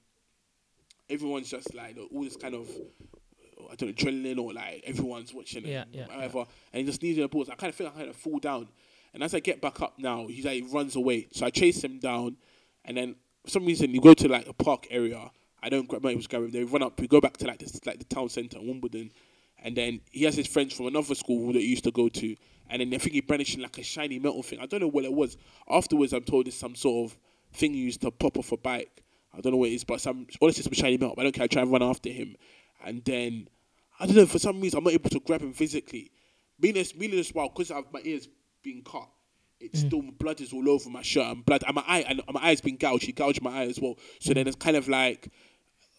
everyone's just like all this kind of I don't know adrenaline or like everyone's watching Yeah, it, yeah, whatever. And he just needs the balls. I kind of feel like I kind of fall down. And as I get back up now, he's like he runs away. So I chase him down, and then for some reason you go to like a park area. I don't grab my was grabbing. They run up. We go back to like this like the town centre, in Wimbledon, and then he has his friends from another school that he used to go to. And then I think he brandishing like a shiny metal thing. I don't know what it was. Afterwards, I'm told it's some sort of thing you used to pop off a bike. I don't know what it is, but some honestly some shiny metal. But I don't care. I try and run after him, and then I don't know for some reason I'm not able to grab him physically. Being this, being this while because I've my ears being cut, it's mm. still blood is all over my shirt and blood and my eye and my eye's been gouged. He gouged my eye as well. So then it's kind of like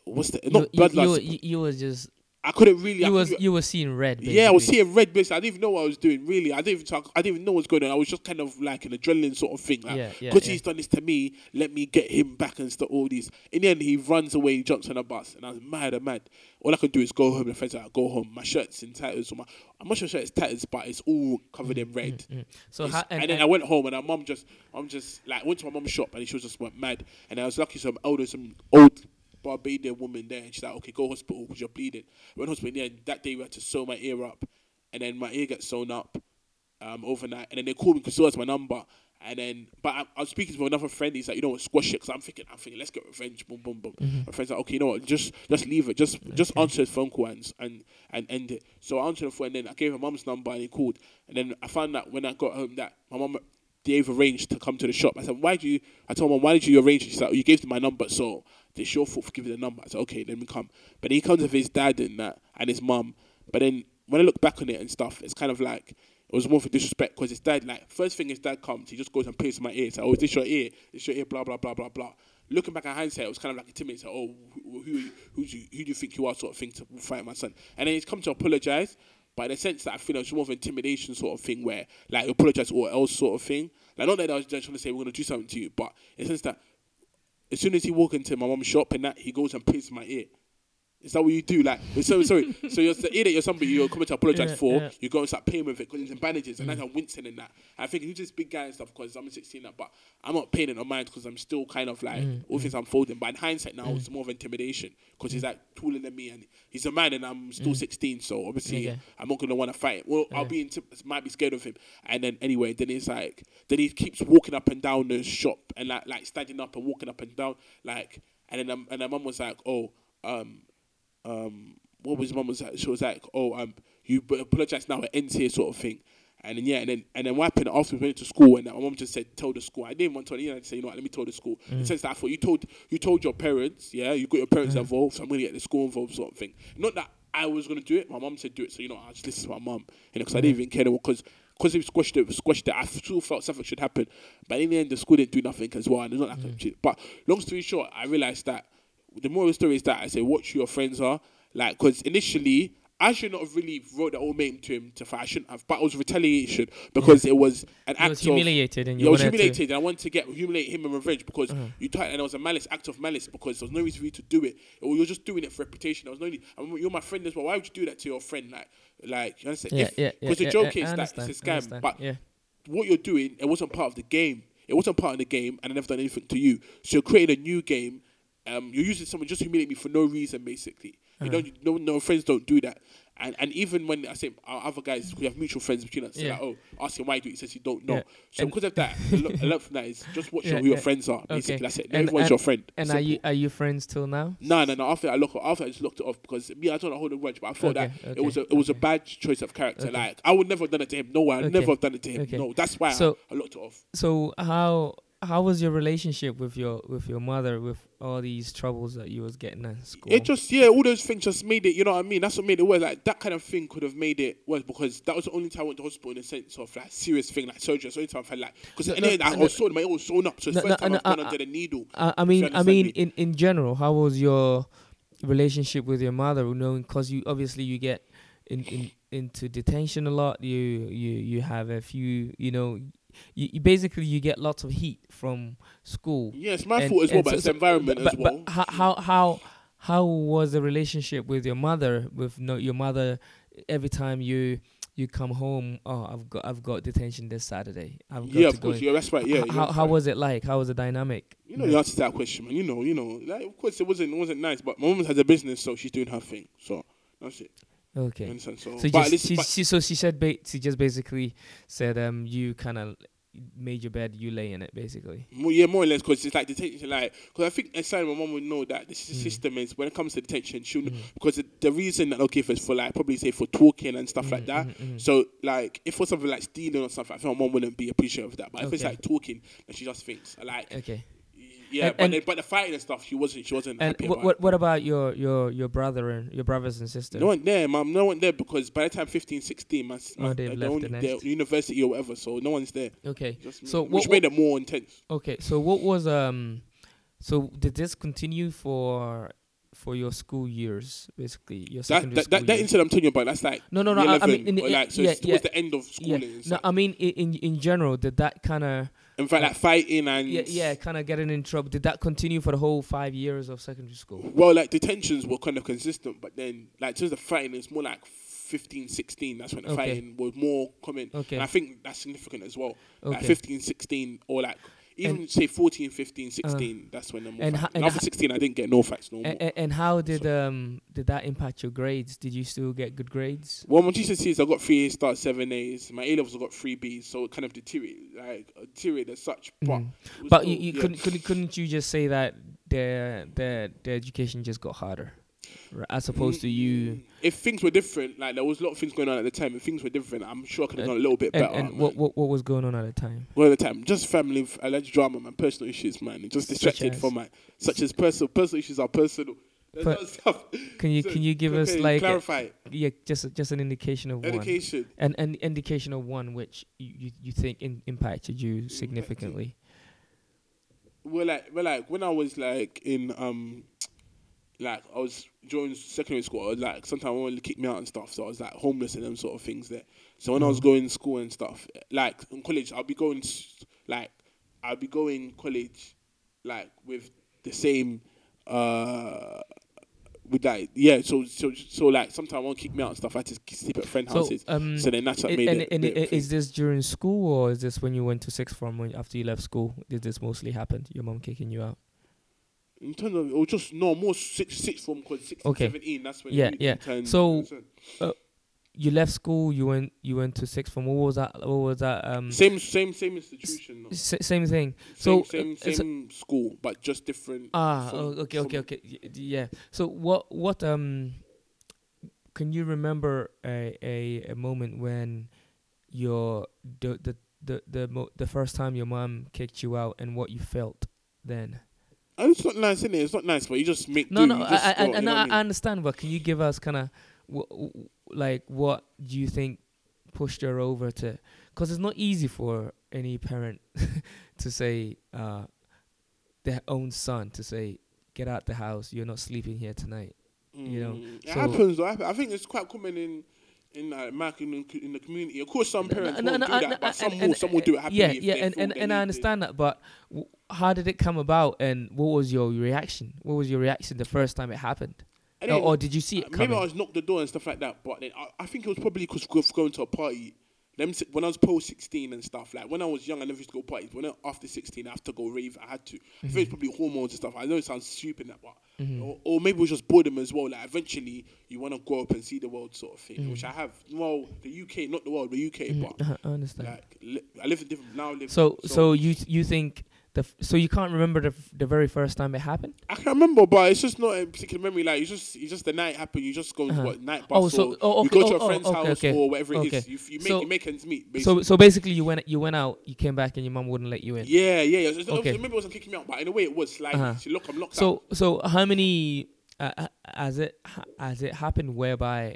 what's the not you, blood you, loss. you, you was just I couldn't really. I you was couldn't- you was seeing red. yeah, I was seeing red bits. I didn't even know what I was doing. Really, I didn't even talk, I didn't even know what's going on. I was just kind of like an adrenaline sort of thing. Like, Yeah, yeah, Because yeah. he's done this to me, let me get him back and stuff. All these. In the end, he runs away, he jumps on a bus, and I was mad. I'm mad. All I could do is go home. The friends are like, go home. My shirt's in tatters. Or my, I'm not sure my shirt is tatters, but it's all covered in mm, red. Mm, mm. So It's- how, and, and, then and- I went home and my mum just, I'm just like went to my mum's shop and she was just went mad. And I was lucky some older, some old Barbadian woman there, and she's like, okay, go hospital because you're bleeding. I went hospital. Yeah, that day we had to sew my ear up, and then my ear gets sewn up um, overnight. And then they called me because it was my number. And then, but I, I was speaking to another friend. He's like, you know what, squash it. Because I'm thinking, I'm thinking, let's get revenge. Boom, boom, boom. My friend's like, okay, you know what, just just leave it. Just just answer his phone call and and and end it. So I answered the phone, and then I gave her mum's number, and he called. And then I found out when I got home that my mum they've arranged to come to the shop. I said, why did you? I told mum, why did you arrange? it? She's like, oh, you gave them my number, so it's your fault for giving the number. I said, okay, let me come. But he comes with his dad and that and his mum. But then when I look back on it and stuff, it's kind of like it was more for disrespect because his dad, like, first thing his dad comes, he just goes and pierces my ear. He's like, oh, is this your ear? Is your ear? Blah blah blah blah blah. Looking back at hindsight, it was kind of like a timid, like, oh, who, who, who, do you, who do you think you are, sort of thing, to fight my son. And then he's come to apologize, but in a sense that I feel it's more of an intimidation sort of thing where, like, apologize or else sort of thing. Like, not that I was just trying to say we're gonna do something to you, but in the sense that as soon as he walk into my mum's shop and that, he goes and pierces my ear. Is that what you do? Like, so sorry. so you're the that you're somebody you're coming to apologize Yeah, for. yeah. You go and start paying with it because it's in bandages, and then I'm mm. wincing in that. I think he's just big guy and stuff because I'm 16 now, but I'm not paying it on mind because I'm still kind of like mm, all mm. things unfolding. But in hindsight now, it's more of intimidation because he's like taller than me and he's a man and I'm still 16, so obviously Okay. I'm not gonna want to fight. Well, I'll be intim- might be scared of him, and then anyway, then he's like, then he keeps walking up and down the shop and like like standing up and walking up and down, like, and then um, and my mum was like, oh, um, um, what was mum was like? She was like, oh, um, you apologize now, it ends here, sort of thing. And then yeah, and then and then what happened after we went to school and my mum just said, tell the school. I didn't want to, you know, say, you know what, let me tell the school. In the sense that I thought you told you told your parents, yeah, you got your parents involved, so I'm gonna get the school involved, sort of thing. Not that I was gonna do it. My mum said do it, so you know, I just listen to my mom, you know, because I didn't even care because. Because he squashed it, squashed it. I still felt something should happen, but in the end, the school didn't do nothing as well. And it's not like a, but long story short, I realized that the moral of the story is that I say watch who your friends are. Like, because initially I should not have really wrote the ultimatum to him to fight. I shouldn't have, but it was retaliation because it was an act was of. humiliated and you Yeah, was wanted to- humiliated, and I wanted to get humiliate him in revenge because Uh-huh. you and it was a malice act of malice because there was no reason for you to do it. Or you're just doing it for reputation. There was no need. I mean, you're my friend as well. Why would you do that to your friend? Like, like you understand? Yeah, If- yeah, yeah. Because the yeah, joke yeah, is that it's a scam, but yeah. what you're doing, it wasn't part of the game. It wasn't part of the game, and I never done anything to you. So you're creating a new game. Um, you're using someone just to humiliate me for no reason, basically. You Uh-huh. don't, no, no friends don't do that. And and even when I say our other guys, we have mutual friends between us. Yeah. like, oh, ask him why you do it. He says you don't know. Yeah. So And- because of that, a lot, a lot from that is just watch Yeah, who your friends are. Basically, Okay. that's it. And- Everyone's and- your friend. And are you are you friends till now? No, no, no. After I look, after I just looked it off because me, I don't hold a grudge, but I thought Okay, that okay, it was a it was a bad choice of character. Like I would never have done it to him. No, I would never have done it to him. No, that's why So- I, I looked it off. So how how was your relationship with your with your mother with all these troubles that you was getting at school? It just yeah, all those things just made it. You know what I mean? That's what made it worse. Like that kind of thing could have made it worse because that was the only time I went to hospital in a sense of like serious thing like surgery. That's the only time I felt like because No, no, then I no, was sewn, my ear was sewn up. So it's No, the first time I've gone under the needle. I, I mean, I mean, me. in, in general, how was your relationship with your mother? You know, because you obviously you get in, in into detention a lot. You you you have a few, you know, you, you basically you get lots of heat from school. Yeah, it's my And- fault as well, but so- it's environment but, as well. But how how how how was the relationship with your mother? With no, your mother, every time you you come home, oh, I've got I've got detention this Saturday. I've got yeah, of course. in. Yeah, that's right. Yeah. How how right. was it like? How was the dynamic? You know, you answer that question, man. You know, you know. Like, of course, it wasn't it wasn't nice, but my mom has a business, so she's doing her thing. So that's it. Okay. So, So, just, listen, she, she, so she said, ba- she just basically said, um, you kind of made your bed, you lay in it, basically. More, yeah, more or less, because it's like detention. Like, because I think inside my mom would know that the Mm. system is when it comes to detention, she'll Mhm. because the, the reason that they'll give for like probably say for talking and stuff like Mhm, that. mhm, mhm. So like, if for something like stealing or something, I think my mom wouldn't be appreciative of that. But if it's like talking, then she just thinks like, Okay. Yeah. And- but and- the, but the fighting and stuff, she wasn't. She wasn't And happy what, about. what what about your your your brother and your brothers and sisters? No one there, mum. No one there because by the time 15, 16, my, s- Oh, they've they're left only, the nest. university or whatever, so no one's there. Okay. Just So which what- made it more intense. Okay. So what was um, so did this continue for for your school years, basically your That secondary that, school that, that incident I'm telling you about, that's like No, no, no. I, I mean, in, like so yeah, it's yeah, towards the end of yeah. schooling. No. I mean, in in, in general, did that kind of In fact, like fighting and yeah, yeah, kind of getting in trouble? Did that continue for the whole five years of secondary school? Well, like detentions were kind of consistent, but then like just the fighting it's more like 15, 16. That's when the Okay. fighting was more common. Okay. And I think that's significant as well. Like Okay. 15, 16, or like even say 14, 15, 16. that's when the more and fights. ho- and After ho- 16, I didn't get no facts, no more. And, and how did um did that impact your grades? Did you still get good grades? Well, my GCSEs, I got three A's, start seven A's. My A levels, I got three B's, so it kind of deteriorated, like uh, deteriorated as such. But, was But still- you, you yeah. couldn't, couldn't couldn't you just say that their their their education just got harder, as opposed to you? Mm, If things were different, like there was a lot of things going on at the time. If things were different, I'm sure I could have done a little bit And, better. and what, what what was going on at the time? Well, at the time, just family, alleged drama, man, personal issues, man. It just distracted as? from my, such as personal, personal issues are personal. There's But other stuff. Can you So, can you give us okay, like a- clarify yeah just just an indication of one, education? an an indication of one which you you, you think in, impacted you significantly? Well, like, well, like when I was like in um, like I was during secondary school, I was like sometimes I wanted to kick me out and stuff, so I was like homeless and them sort of things there. So when I was Mhm. going to school and stuff, like in college, I'll be going like I'll be going college like with the same uh with that yeah so so so like sometimes I won't kick me out and stuff I just sleep at friend So houses um. so then that's what i- made and it, and bit i- is this during school or is this when you went to sixth form when after you left school? Did this mostly happen? Your mom kicking you out? In terms of or just no more six six form because 16, Okay. 17 that's when Yeah, you yeah. turn- So- You left school. You went. You went to sixth form. What was that? What was that? Um. same same same institution s- same thing. same so, same, uh, so- same school but just different Ah, from- okay, okay, from- okay. Yeah. So what what um can you remember a a, a moment when your the the the the, mo- the first time your mom kicked you out and what you felt then? It's not nice is it it's not nice but you just make No, do, no, I I, and I, I mean? I understand, but can you give us kind of like what do you think pushed her over to? Because it's not easy for any parent to say uh, their own son to say, "Get out the house. You're not sleeping here tonight." You know, Mm, it so- happens. Though. I think it's quite common in in uh, America in, the- in the community. Of course, some parents No, no, won't no, do that, but some and- will. and- Some will do it happily. Yeah, if yeah, and, and, and I understand that, but w- how did it come about, and what was your reaction? What was your reaction the first time it happened, or, or did you see it Uh, Maybe? I was knocked the door and stuff like that, but then I, I think it was probably because going to a party. Them when I was post sixteen and stuff like when I was young, I never used to go parties. When I, after sixteen, I have to go rave. I had to. I think it's Mm-hmm. probably hormones and stuff. I know it sounds stupid, that, but or, or maybe it was just boredom as well. Like eventually, you want to grow up and see the world, sort of thing, which I have. Well, the UK, not the world, the UK, but Mhm, I understand. like li- I live in different now. I live so, so you you think f- so you can't remember the f- the very first time it happened? I can remember, but it's just not a particular memory. Like it's just, it's just the night happened. You just go to Uh-huh. what night Oh, so- or oh, you okay, go to oh, a friend's oh, okay, house okay, or whatever it is. You, you make So- you make ends meet. So Basically. so basically, you went you went out, you came back, and your mom wouldn't let you in. yeah, yeah. It's, it's, Okay. Maybe it wasn't kicking me out, but in a way it was. Like, Uh-huh. see, look, I'm locked out. So so how many uh, uh, has it ha- has it happened whereby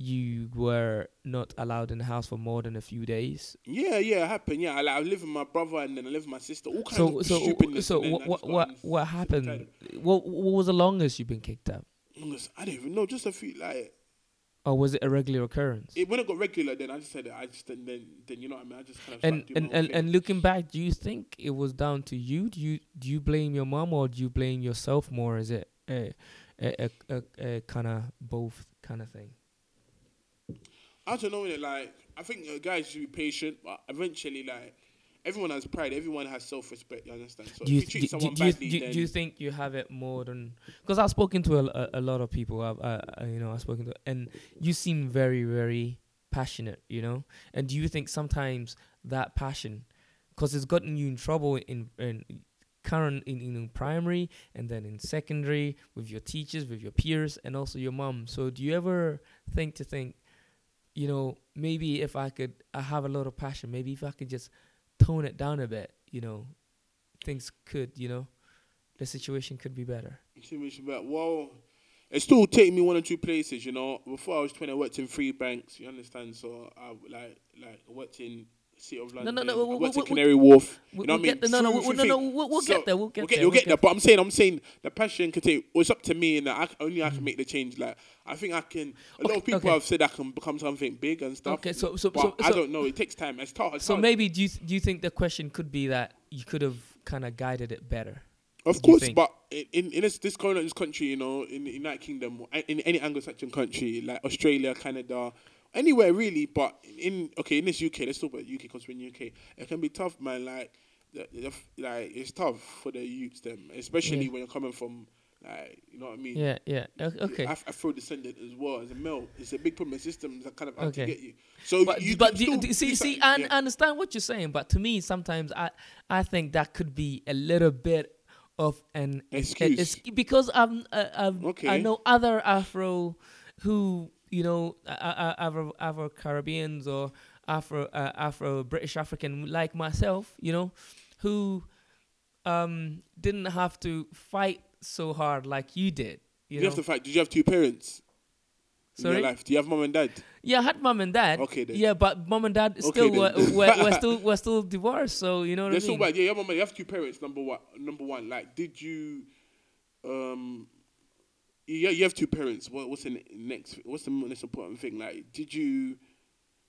you were not allowed in the house for more than a few days? Yeah, yeah, it happened. Yeah, I, like, I live with my brother and then I live with my sister. All kinds So of so stupidness. so what what what, what happened? What what was the longest you've been kicked out, Longest- I don't even know. Just a few like. or was it a regular occurrence? It, when it got regular, then I just said it. I just then then, then you know what I mean. I just kind of and and, and, thing. and looking back, do you think it was down to you? Do you do you blame your mom or do you blame yourself more? Is it a a a, a, a kind of both kind of thing? I don't know. innit, Like, I think uh, guys should be patient, but eventually, like, everyone has pride. Everyone has self-respect. You understand? So do you, if you treat do, someone do, badly, do, then do you think you have it more than because I've spoken to a, a, a lot of people I've uh, uh, you know I've spoken to and you seem very very passionate you know and do you think sometimes that passion because it's gotten you in trouble in in current in, in primary and then in secondary with your teachers with your peers and also your mom so do you ever think to think you know maybe if I could I have a lot of passion maybe if I could just tone it down a bit you know things could, you know, the situation could be better. much about well. It still take me one or two places, you know. Before I was twenty, I worked in three banks. You understand? So I like like worked in City of no, London. no, I we- worked we- in we- Canary Wharf. We, you know we'll what I mean? get the, no, no, through no, no, we'll, we'll So, get there. We'll get we'll there. you'll get there. But I'm saying, I'm saying the passion can take. Well, it's up to me, and I c- only I can make the change. Like I think I can. A lot of people okay. have said I can become something big and stuff. Okay, so- so- but so- I don't know. It takes time. It's tough. It's So hard. maybe do you th- do you think the question could be that you could have kind of guided it better? Of course, but in in, this this country, you know, in the United Kingdom, in any Anglo-Saxon country like Australia, Canada, anywhere really. But in okay, in this UK, let's talk about UK because we're in UK. It can be tough, man. Like, the, the, like it's tough for the youths, them, especially Yeah. when you're coming from like, you know what I mean. Yeah, yeah. Okay. Af- Afro descendant as well as a male. It's a big problem. The systems are kind of out Okay. to get you. So But, you but do, do- see, see, I, yeah. I understand what you're saying, but to me, sometimes I, I think that could be a little bit of an Excuse. it's because I'm, uh, I've, I know other Afro who, you know, Afro, Afro Caribbeans or Afro, uh, Afro British African like myself, you know, who, um, didn't have to fight so hard like you did. You, You, have to fight. Did you have two parents in your life? Do you have mom and dad? Yeah, I had mom and dad. Okay, then. Yeah, but mom and dad still then. were, were, were still were still divorced. So you know what That's I mean. bad. Yeah, you have, mom- you have two parents. Number one. Number one. Like, did you? Um. Yeah, you have two parents. What, what's the next? What's the most important thing? Like, did you?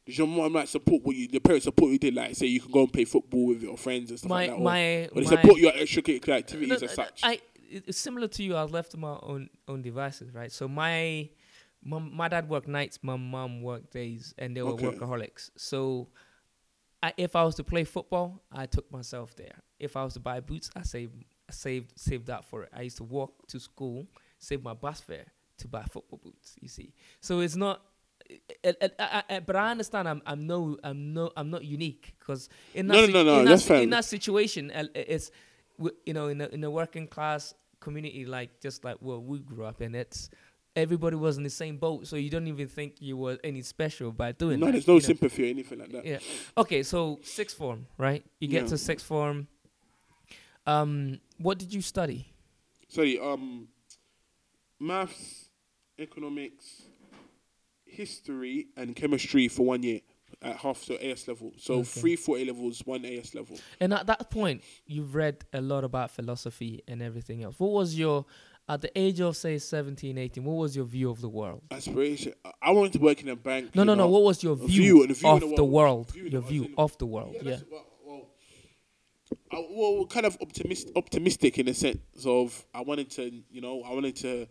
Did your mom like support what you? The parents support you did. Like, say you can go and play football with your friends and stuff My like that. or- my or they my. support your extracurricular activities No, as such. I it's similar to you. I was left to my own own devices, right? So my mom, my dad worked nights, my mom worked days, and they were Okay. workaholics. So. I, if I was to play football, I took myself there. If I was to buy boots, I saved, I saved, saved that for it. I used to walk to school, save my bus fare to buy football boots. You see, so it's not. It, I, I, but I understand. I'm, I'm no, I'm no, I'm not unique because in that, No, no, si- no, no, in, that's that, fair. in that situation, eh, eh, it's you know, in a, in a working class community like just like well we grew up in, it's everybody was in the same boat, so you don't even think you were any special by doing no, that. there's no you know? sympathy or anything like that. Yeah. Okay, so sixth form, right? You get Yeah. to sixth form. Um, what did you study? Sorry, um, maths, economics, history, and chemistry for one year at half so AS level. So Okay. three four A levels, one AS level. And at that point, you've read a lot about philosophy and everything else. What was your At the age of say 17, 18, what was your view of the world? Aspiration. I- I wanted to work in a bank. No, no, no. What was your view, view- view of the the world. world? View Your view of the world. Yeah. that's- Well, well, I, well, kind of optimist, optimistic in the sense of I wanted to, you know, I wanted to.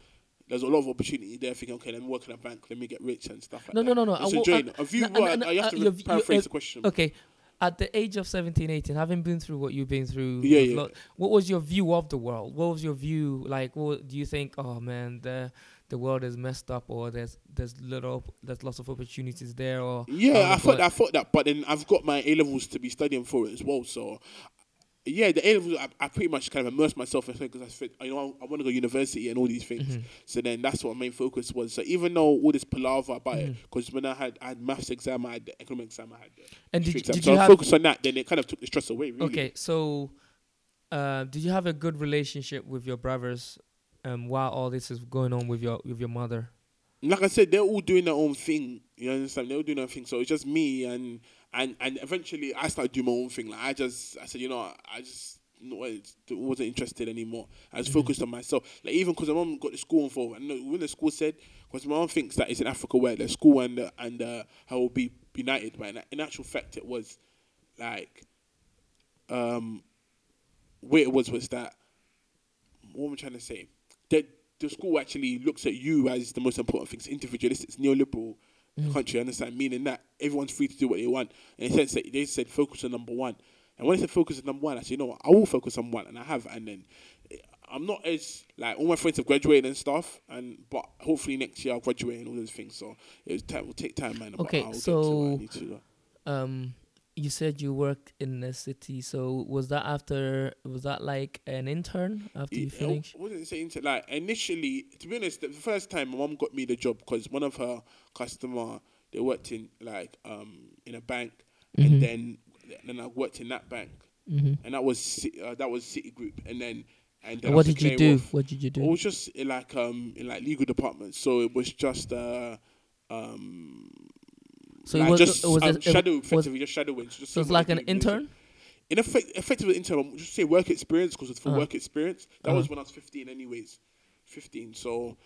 There's a lot of opportunity there. Thinking, okay, let me work in a bank, let me get rich and stuff like No, that. no, no, no. Just I will- enjoying I-. A view. no, well, no, I- you have uh, to re- view- paraphrase uh, the question. Okay. At the age of 17, 18, having been through what you've been through, Yeah, yeah. lo- what was your view of the world? What was your view like? What do you think? Oh man, the the world is messed up, or there's there's little there's lots of opportunities there, or Yeah, oh, I thought I thought that, but then I've got my A levels to be studying for as well. So, yeah, the A levels I, I pretty much kind of immersed myself in it because I said, you know, I, want to go university and all these things. Mm-hmm. So then that's what my main focus was. So even though all this palaver about Mm-hmm. it, because when I had I had maths exam, I had the economic exam, I had the And did- exam. did so you I focused on that. Then it kind of took the stress away. Really. Okay, so uh, did you have a good relationship with your brothers um, while all this is going on with your with your mother? like I said, they're all doing their own thing. You understand? They're all doing their own thing. So it's just me and and and eventually I started doing my own thing. Like I just I said, you know, I just wasn't interested anymore. I was focused on myself. Like even because my mom got the school involved, and when the school said, because my mom thinks that it's in Africa where the school and the, and uh, how will be united, but in, in actual fact, it was like um where it was was that what am I trying to say? That the school actually looks at you as the most important thing. It's individualistic, it's neoliberal country, understand? Meaning that everyone's free to do what they want. And in a sense that they said focus on number one. And when they said focus on number one, I said, you know what, I will focus on one and I have and then eh, I'm not as like all my friends have graduated and stuff and but hopefully next year I'll graduate and all those things. So it will take time, man. but Okay, I'll get to I so- need to. Um, you said you worked in the city, so was that after? Was that like an intern after you finished? I wasn't saying to like initially. To be honest, the first time my mom got me the job because one of her customer they worked in like um in a bank, Mm-hmm. and then then I worked in that bank, hmm and that was uh, that was Citigroup, and then and then And what did you do? What did you do It was just in like um in like legal departments, so it was just uh um. So like it was just it was um, a- it shadow, was- just shadowing. So, just so it's like an intern. in effect, effectively intern, I'm just say work experience because it's for Uh-huh. work experience. That Uh-huh. was when I was 15, anyways. 15. So,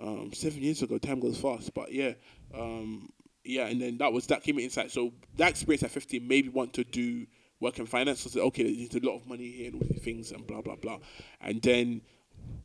um, seven years ago, time goes fast. But yeah, um, yeah, and then that was that came inside. So that experience at 15 made me want to do work in finance. So I said, okay, there's a lot of money here and all these things and blah blah blah. And then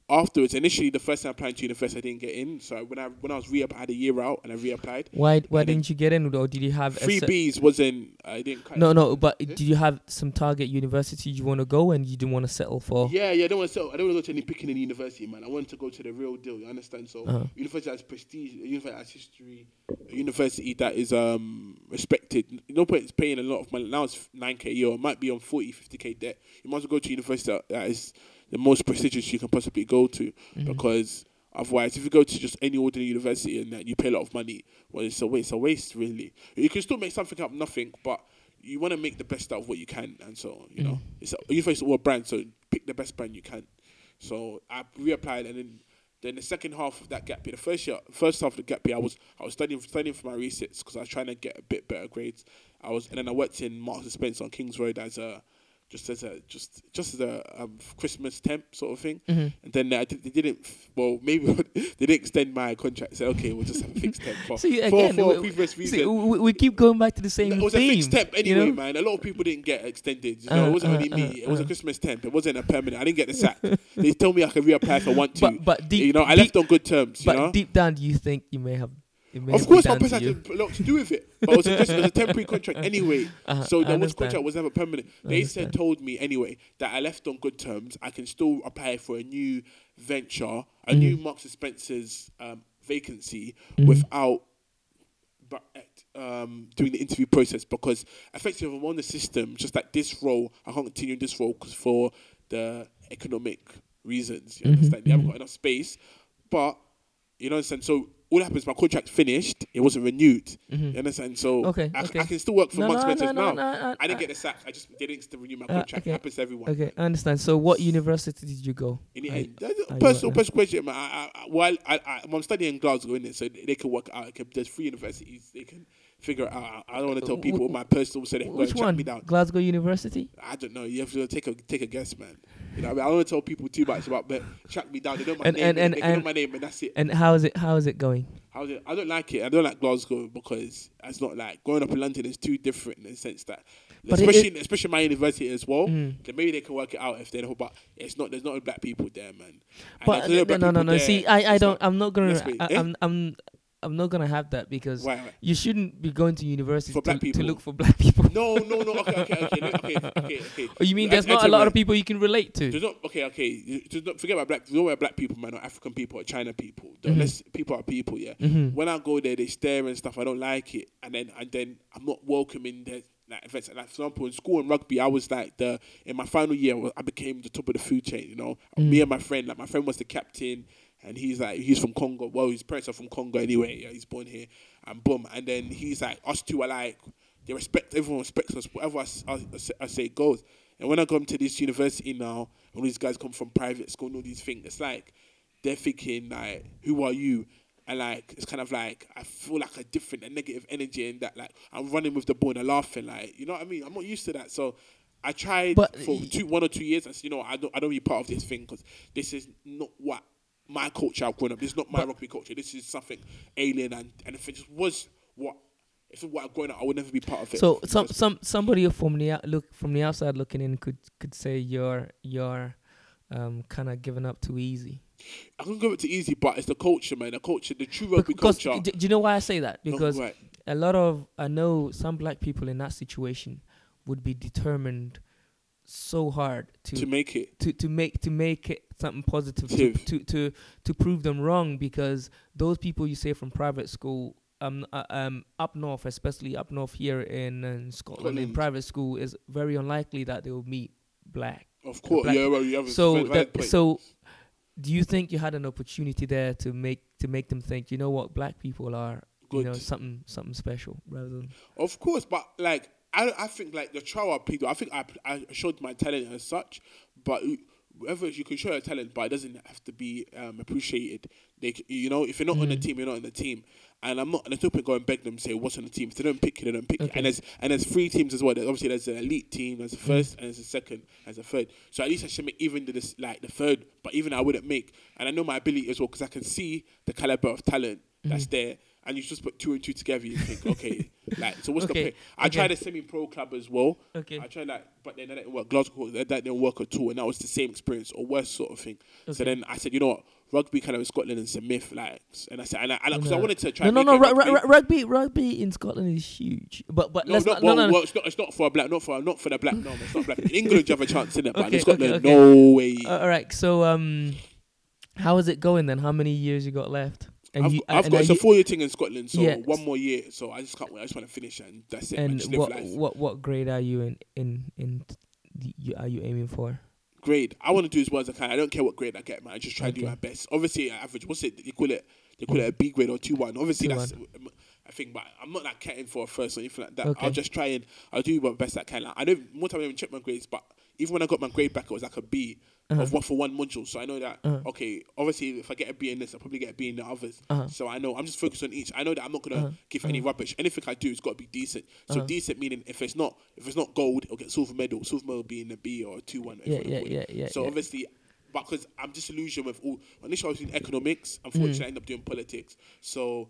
afterwards, initially the first time I applied to university, I didn't get in. So when I when I was re I had a year out and I reapplied. Why why didn't you get in? Or did you have Three cer- Bs wasn't. I didn't. cut No, it. no. But did you have some target university you want to go and you didn't want to settle for? Yeah, yeah. I don't want to. settle. I don't want to go to any picking in university, man. I want to go to the real deal. You understand? So, Uh-huh. university has prestige. A university has history. A university that is um respected. No point is paying a lot of money. Now it's nine k a year. It might be on 40, 50 k debt. You might as well go to university that, that is the most prestigious you can possibly go to Mm-hmm. because. Otherwise, if you go to just any ordinary university and that you pay a lot of money, well, it's a waste. A waste, really. You can still make something out of nothing, but you want to make the best out of what you can, and so you know, it's a university or a brand, so pick the best brand you can. So I reapplied, and then then the second half of that gap year, the first year, first half of the gap year, I was I was studying studying for my resits because I was trying to get a bit better grades. I was, and then I worked in Marks and Spencer on Kings Road as a just as a just just as a um, Christmas temp sort of thing. Mm-hmm. And then I did, they didn't. Well, maybe they didn't extend my contract. Said okay, we'll just have a fixed temp for, for, again, for we, previous reason. see, we, we keep going back to the same It was theme. a fixed temp you anyway, know? man. A lot of people didn't get extended. You know, Uh, it wasn't uh, only me. uh, it was a uh. Christmas temp. It wasn't a permanent. I didn't get the sack. they told me I could reapply if I want to. But but deep, you know, I deep, left on good terms. You but know, deep down, do you think you may have? Of course, my you. had a lot to do with it. But it was, a, just, it was a temporary contract anyway. Uh-huh, so the was contract was never permanent. They said told me anyway that I left on good terms. I can still apply for a new venture, a Mm-hmm. new Marks and Spencer's um, vacancy without but um, doing the interview process because effectively I'm on the system, just like this role, I can't continue in this role because for the economic reasons. Mm-hmm, You understand? They haven't got enough space, but you know, what I'm saying. So all that happens, my contract finished. It wasn't renewed. You understand? So Mm-hmm. Okay, I, okay. I can still work for No, Marks no, Spencer's no, now. no, no, I didn't uh, get the sack. I just they didn't renew my Uh, contract. okay. It happens to everyone. Okay, I understand. So, what university did you go? In the Are- end, that's a personal, personal question, man. I, I, I, well, I, I, I'm studying in Glasgow, innit? So they can work out. Can, there's three universities. They can figure it out. I, I don't want to tell people my personal, so they can go Which and track one? me down. Glasgow University. I don't know. You have to take a take a guess, man. You know, I, mean? I don't want to tell people too much about, but track me down. They know my And- name, and- and- they know my name, and that's it. And how is it? How is it going? How's it? I don't like it. I don't like Glasgow because it's not like growing up in London is too different in the sense that, But especially especially my university as well. Mm. Then maybe they can work it out if they know. But it's not. There's not black people there, man. And But no, no, no, no. there, See, I, I don't. not- I'm not gonna. I, eh? I'm, I'm, I'm not gonna have that because Why, why? you shouldn't be going to university to, to look for black people. No, no, no. Okay, okay, okay, okay, okay, okay. Or you mean there's not a lot gentlemen, of people you can relate to? There's not okay, okay. Just don't forget about black. Don't worry black people, man. Or African people or China people. Mm-hmm. Let's people are people. Yeah. When I go there, they stare and stuff. I don't like it, and then and then I'm not welcoming their like events. Like for example, in school and rugby, I was like the in my final year, I became the top of the food chain. You know, Mm. me and my friend, like my friend was the captain. And he's like, he's from Congo. Well, his parents are from Congo anyway. Yeah, he's born here, and boom. And then he's like, us two are like, they respect everyone respects us. Whatever i say goes. And when I come to this university now, all these guys come from private school and all these things, it's like they're thinking like, who are you? And like it's kind of like I feel like a different, a negative energy in that like I'm running with the ball and I'm laughing, like you know what I mean. I'm not used to that, so I tried But for two, one or two years. I said, you know, I don't, I don't be part of this thing because this is not what my culture I've grown up. This is not my rugby culture. This is something alien, and and if it just was what if it what I've up, I would never be part of it. So some some somebody from the look from the outside looking in could could say you're you're um kind of giving up too easy. I can give it to easy, but it's the culture, man. The culture, the true rugby Because culture. d- do you know why I say that? No, Because right. a lot of I know some black people in that situation would be determined so hard to to make it. to, to make to make it something positive to, to to to prove them wrong because those people you say from private school um uh, um up north especially up north here in, in Scotland in private school is very unlikely that they will meet black Of course, black- yeah. Well, you have so very valid that, so do you think you had an opportunity there to make to make them think you know what black people are you know something something special rather than Of course, but like I, I think like the trial people. I think I, I showed my talent as such, but whoever you can show your talent, but it doesn't have to be um, appreciated. They, you know, if you're not on the mm. team, you're not on the team. And I'm not. There's no point going beg them say what's on the team. If they don't pick you, they don't pick you. And there's and there's three teams as well. There's obviously there's an elite team, there's a mm. first, and there's a second, there's a third. So at least I should make even the this like the third, but even I wouldn't make. And I know my ability as well because I can see the caliber of talent mm. that's there. And you just put two and two together, you think, okay, like so. What's the Okay, point? I okay. tried a semi-pro club as well. Okay. I tried that, but then that didn't work. Glasgow, that, that didn't work at all, and that was the same experience or worse sort of thing. So then I said, you know what, rugby kind of in Scotland is a myth, like, and I said, and I, because I No. wanted to try. no, no, no. Ru- ru- rugby. rugby, in Scotland is huge. But but No, let's not, not. well, no, no, no. well, it's not. It's not for a black. Not for not for the black. No, it's not black. In England, you have a chance in it, but Okay, in Scotland, okay, okay. no way. Uh, all right. So um, how is it going then? How many years you got left? And I've, you, I've and got it's a four year thing in Scotland, so Yeah. one more year. So I just can't wait. I just want to finish and that's it. and what what what grade are you in in in? The, you, are you aiming for? grade. I want to do as well as I can. I don't care what grade I get, man. I just try to do my best. Obviously, uh, average. What's it? They call it. They call it a B grade or two one. Obviously, Two that's. I think, but I'm not like catting for a first or anything like that. Okay. I'll just try and I'll do my best I can. Like, I know more time I even check my grades, but even when I got my grade back, it was like a B of one for one module. So I know that Uh-huh. okay. Obviously, if I get a B in this, I'll probably get a B in the others. Uh-huh. So I know I'm just focused on each. I know that I'm not gonna give any rubbish. Anything I do, it's got to be decent. So Uh-huh. decent meaning if it's not if it's not gold, it'll get silver medal. Silver medal will be a B or a two one. Yeah, yeah, yeah, yeah, So yeah. obviously, because I'm disillusioned with all. Initially, I was doing economics. Unfortunately, Mm. I ended up doing politics. So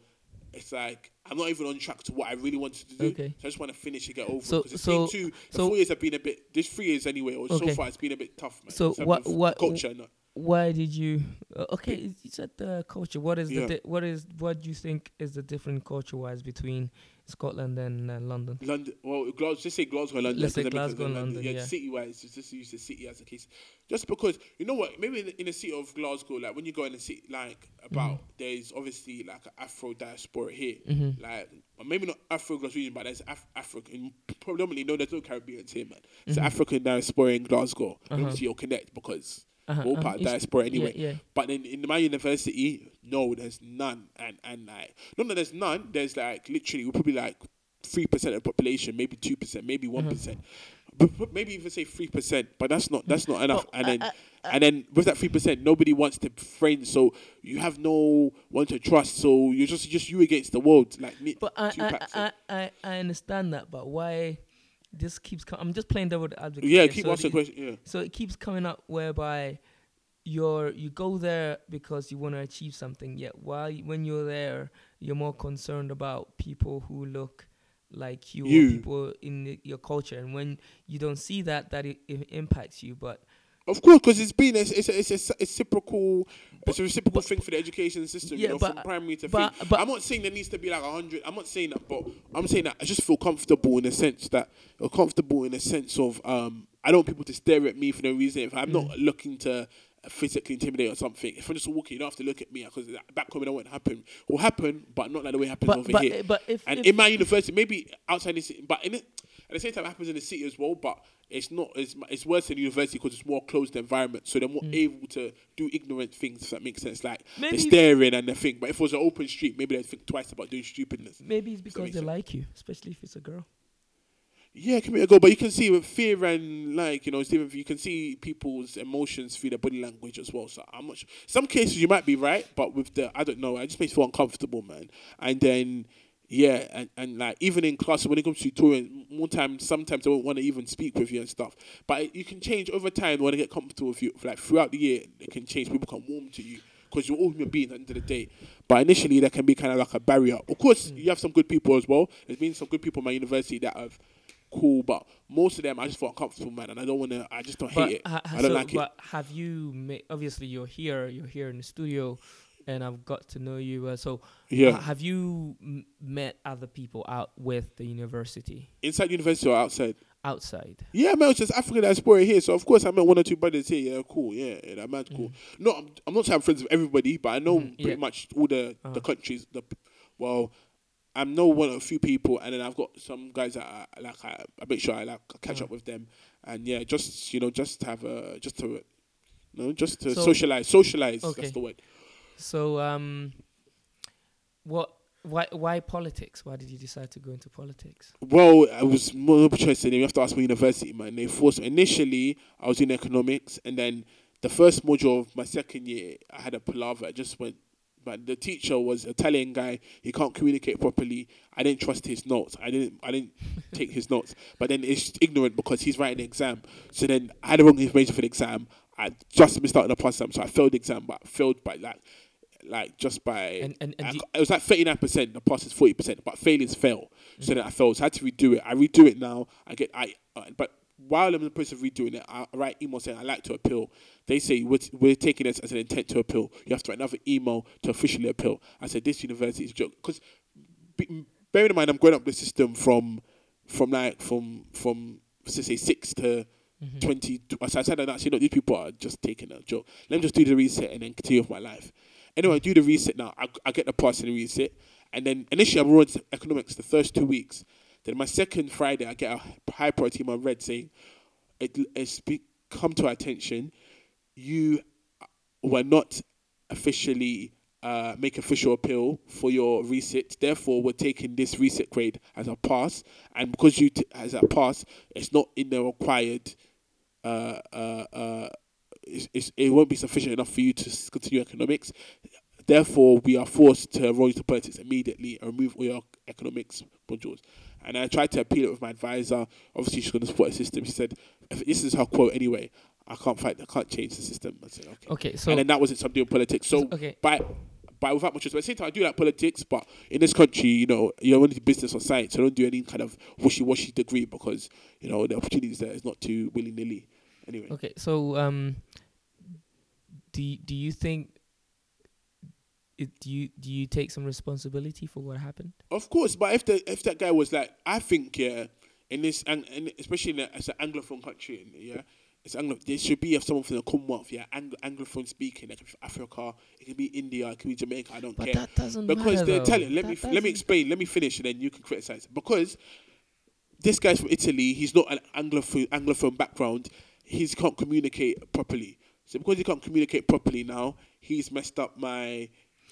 it's like I'm not even on track to what I really wanted to do. Okay. So I just want to finish and get over. So- it. 'Cause it's so- been two. The so- four years have been a bit. This three years anyway, or Okay. so far, it's been a bit tough, man. So what- what- culture? that. Why did you? Uh, okay, you said the culture. What is Yeah. the di- what is what do you think is the different culture wise between Scotland and uh, London? London, well, Glasgow, just say Glasgow and London. Let's say Glasgow and London, yeah. city wise, just, use the city as a case. Just because, you know what, maybe in, the- in the city of Glasgow, like when you go in the city, like about, Mm-hmm. there's obviously like an Afro diaspora here. Mm-hmm. Like, maybe not Afro Glaswegian, but there's Af- African, predominantly, no, there's no Caribbeans here, man. It's Mm-hmm. African diaspora in Glasgow. Obviously, you'll connect because Uh-huh, all uh-huh. part of diaspora anyway. Yeah, yeah. But then in my university, no, there's none. And and like not that there's none, there's like literally we're probably like three percent of the population, maybe two percent, maybe one But, but maybe even say three percent, but that's not that's not enough. But, and then uh, and then with that three percent, nobody wants to friend, so you have no one to trust. So you're just just you against the world, like me. But I, I, I, I, I understand that, but why this keeps. Com- I'm just playing devil advocate. Yeah, keep so asking questions. Yeah. So it keeps coming up whereby you're you go there because you want to achieve something. Yet while you, when you're there, you're more concerned about people who look like you, You. or people in the, your culture. And when you don't see that, that it, it impacts you. But Of course, because it's been it's, it's, a, it's a reciprocal it's a reciprocal but- thing for the education system. Yeah, you know, but- from primary to but- thing. but- I'm not saying there needs to be like a hundred. I'm not saying that, but I'm saying that I just feel comfortable in the sense that or comfortable in the sense of um I don't want people to stare at me for no reason. If I'm Mm. not looking to physically intimidate or something, if I'm just walking, you don't have to look at me because back home it won't happen. Will happen, but not like the way it happens over here. but if, And if in my university, maybe outside city, but in it, at the same time, it happens in the city as well. But it's not. It's, it's worse in university because it's more closed environment, so they're more able to do ignorant things. If that makes sense, like Mm. Maybe- they're staring and they think. But if it was an open street, maybe they'd think twice about doing stupidness. maybe it's because they sense. like you, especially if it's a girl. Yeah, it can be a go. But you can see with fear and like you know, Stephen, you can see people's emotions through their body language as well. So I'm not sure. Some cases you might be right, but with the I don't know. I just makes me feel uncomfortable, man. And then yeah, and, and like even in class when it comes to tutoring, more times sometimes they won't want to even speak with you and stuff. But you can change over time when they get comfortable with you. Like throughout the year, it can change. People can warm to you. Because you're all human beings at the end of the day. But initially, there can be kind of like a barrier. Of course, mm. you have some good people as well. There's been some good people in my university that have cool, but most of them I just feel uncomfortable, man, and I don't want to. I just don't But hate it. ha- I don't so- like it. But have you? Ma- obviously, you're here. You're here in the studio, and I've got to know you. Uh, so, Yeah, ha- have you m- met other people out with the university inside university or outside. outside? Yeah, man, it's just African diaspora here. So of course I met one or two brothers here. Yeah, cool. Yeah, yeah that man's cool. No, I'm, I'm not saying I'm friends with everybody, but I know Mhm, pretty yeah. much all the Uh-huh. the countries. The well, I know one or a few people, and then I've got some guys that I, like. I, I make sure I like catch Uh-huh. up with them, and yeah, just you know, just have a just to. You know, just to So- socialize, socialize. Okay. That's the word. So, um, what? Why? Why politics? Why did you decide to go into politics? Well, I was more interested. In, you have to ask my university, man. They forced me. Initially, I was in economics, and then the first module of my second year, I had a palaver. I just went, but the teacher was a Italian guy. He can't communicate properly. I didn't trust his notes. I didn't. I didn't take his notes. But then it's ignorant because he's writing the exam. So then I had the wrong information for the exam. I just missed out on the pass exam, so I failed the exam, but I failed by like, like just by. And and, and I it was like thirty nine percent. The pass is forty percent, but failures fail. So then I failed. So I had to redo it. I redo it now. I get I. Uh, but while I'm in the process of redoing it, I write email saying I like to appeal. They say we're, we're taking this as an intent to appeal. You have to write another email to officially appeal. I said this university is a joke because bearing in mind I'm growing up the system from from like from from say six to. 20 so I said that actually no these people are just taking a joke let me just do the reset and then continue with my life anyway I do the reset now I, I get the pass in the reset and then initially I'm running economics the first two weeks then my second Friday I get a high priority email red saying it, it's be, come to our attention you were not officially uh, make official appeal for your reset. Therefore, we're taking this reset grade as a pass, and because you t- as a pass, it's not in the required. Uh, uh, uh, it's, it's, it won't be sufficient enough for you to continue economics. Therefore, we are forced to roll into politics immediately and remove all your economics modules. And I tried to appeal it with my advisor. Obviously, she's going to support the system. She said, if this is her quote anyway. I can't fight. I can't change the system. I said, okay. okay, so and then that wasn't something doing politics. So okay, by by without much respect, at the same time, I do like politics, but in this country, you know, you only do business or science. So don't do any kind of wishy washy degree because you know the opportunities there is not too willy nilly. Anyway, okay, so um, do y- do you think? It, do you do you take some responsibility for what happened? of course, but if the if that guy was like, I think yeah, in this and, and especially in a, as an anglophone country, yeah. It's Anglo. There should be someone from the Commonwealth, yeah, Anglo- anglophone speaking. Like Africa, it could be India, it could be Jamaica. I don't But care. that doesn't because matter. they're telling. Let That me let me explain. Let me finish, and then you can criticize. Because this guy's from Italy. He's not an anglophone anglophone background. He can't communicate properly. So because he can't communicate properly now, he's messed up my.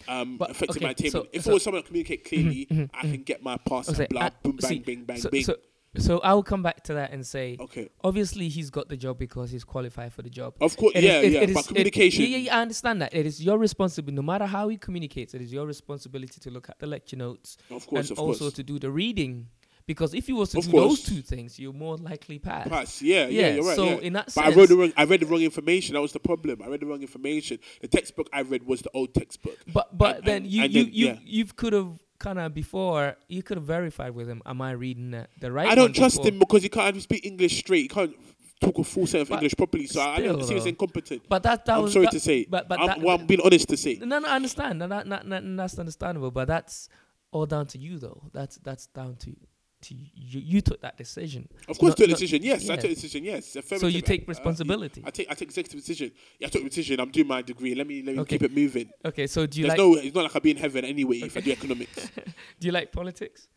Um, But, affected okay, my attainment. so- if so- it was someone that communicate clearly, I can get my pass and blah, uh, boom, bang, see, bing, bang, so, bing. so so I will come back to that and say, okay, obviously he's got the job because he's qualified for the job. of course, It is- yeah, it- yeah. it is- but it- communication, yeah, yeah, yeah, I understand that. It is your responsibility, no matter how he communicates, it is your responsibility to look at the lecture notes of course, and of also course. to do the reading Because if you was to Of do course. those two things, you're more likely pass. Pass. Yeah, yeah, Yeah, you're right. so yeah. in that but I read the wrong. I read the wrong information. That was the problem. I read the wrong information. The textbook I read was the old textbook. But but And- then and- you and you then- you yeah. you could have kind of before you could have verified with him. Am I reading the, the right? I don't trust before? him because he can't speak English straight. He can't talk a full set of But English properly. So I don't see he's incompetent. But that, that I'm was sorry that- to say. But but I'm, that, well, I'm being honest to say. no, no, I understand. No, that, that, that, that's understandable. But that's all down to you, though. That's that's down to to you. You took that decision. Of course, Not- took a decision. Yes, I took a decision. Yes, So you take Uh, responsibility. I take I take executive decision. Yeah, I took a decision. I'm doing my degree. Let me let me Okay. keep it moving. Okay, so do you There's like no. It's not like I'll be in heaven anyway if I do economics. do you like politics?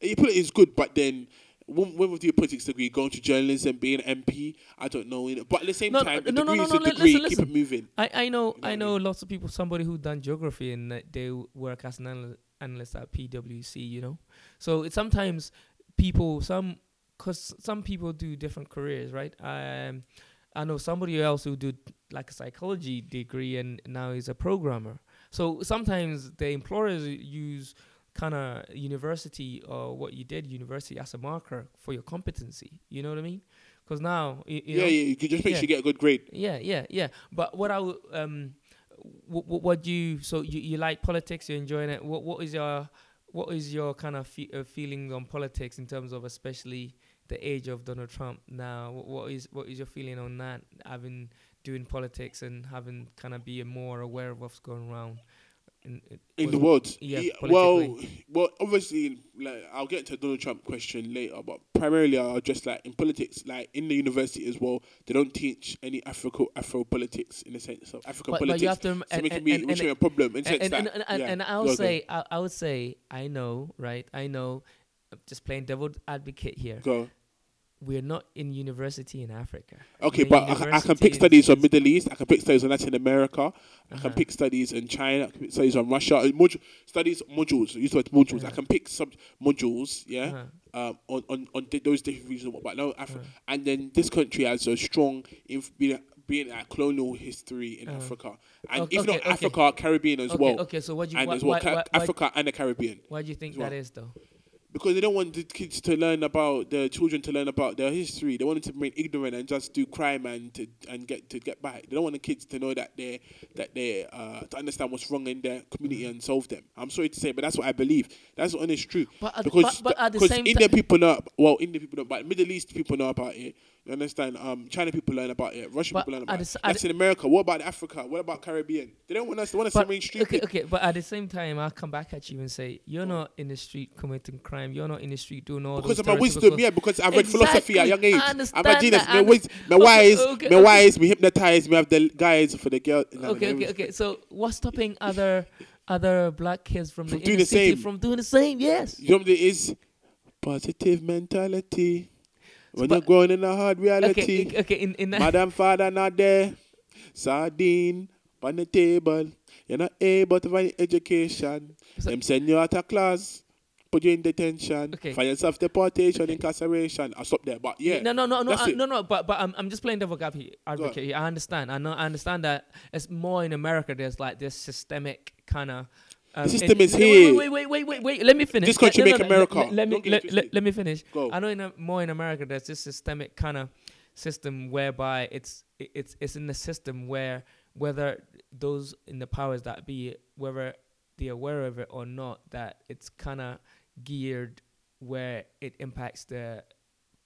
You put it is good, but then. When, when we do a politics degree, going to journalism, being an MP, I don't know. you know. But at the same No, time, no, the no, no, degree no, is no, degree. listen, Keep it moving. I, I know know what I I know lots of people. Somebody who done geography and they work as an analyst at PwC. You know, so it's sometimes people some because some people do different careers, right? Um, I know somebody else who did like a psychology degree and now is a programmer. So sometimes the employers use kind of university or what you did university as a marker for your competency. You know what I mean? Because now, y- you yeah, know, yeah. You can just make yeah. sure you get a good grade. yeah, yeah, yeah. But what I would, um, what, what, what do you? So you, you like politics? You're enjoying it. What what is your what is your kind of fe- uh, feeling on politics in terms of especially the age of Donald Trump now? What is what is your feeling on that? Having doing politics and having kind of being more aware of what's going around in, in the world. yeah, well, well, obviously, like I'll get to Donald Trump question later, but primarily I'll just like in politics, like in the university as well, they don't teach any Afro Afro politics in the sense of African But, but politics. you have to, so and, making and, me and, and, a problem in and, sense and, that and, yeah, and I go would go on. say, I, I would say, I know, right? I know, I'm just playing devil advocate here. go. We're not in university in Africa. Okay, We're but I, I can pick studies on Middle East. I can pick studies on Latin America. I can Uh-huh. pick studies in China. I can pick studies on Russia. Uh, Modu- studies modules. Use the word modules. I Uh-huh. can pick some modules. Yeah. Uh-huh. um, on, on, on th- those different regions, but no, Af- Uh-huh. and then this country has a strong inf- being, being at colonial history in Uh-huh. Africa, and Okay, if not okay, okay. Africa, Caribbean as well, okay. So what do you and why, as well, why, why, Africa and the Caribbean, why do you think well. that is though? Because they don't want the kids to learn about the children to learn about their history. They want them to remain ignorant and just do crime and to and get to get by. They don't want the kids to know that they that they uh, to understand what's wrong in their community and solve them. I'm sorry to say, but that's what I believe. That's the honest truth. But at, because but, but at the because same Indian people know well Indian people know but Middle East people know about it. You understand? Um, China people learn about it. Russian But people learn about it. Latin America. What about Africa? What about Caribbean? They don't want us. They want us to remain okay, okay. But at the same time, I'll come back at you and say you're not in the street committing crime. You're not in the street doing all Because of my wisdom, yeah. Because I read philosophy at a young Exactly. age. I understand I'm a genius. that. My, I wis- my Okay, wise, okay, my okay. wise, me hypnotize. Me have the guys for the girl. no, okay, okay, okay. So what's stopping other other black kids from, From the doing the same. from doing the same? Yes. You know what it is? Positive mentality. When but- you're growing in a hard reality. Okay, okay. In in that, Madam father not there. Sardine on the table. You're not able to find education. So- Them send you out of class. Put you in detention. Okay. Find yourself deportation, incarceration. I'll stop there. But yeah. No, no, no, no, uh, no, no. But but I'm I'm just playing devil advocate here. Advocate here. I understand. I know. I understand that it's more in America. There's like this systemic kind of. Um, system is here. Wait, wait, wait, wait, wait. Let me finish. This country make America. Let, let me let, me finish. I know in a, more in America there's this systemic kind of system whereby it's it's it's in the system where whether those in the powers that be whether they're aware of it or not that it's kind of geared where it impacts the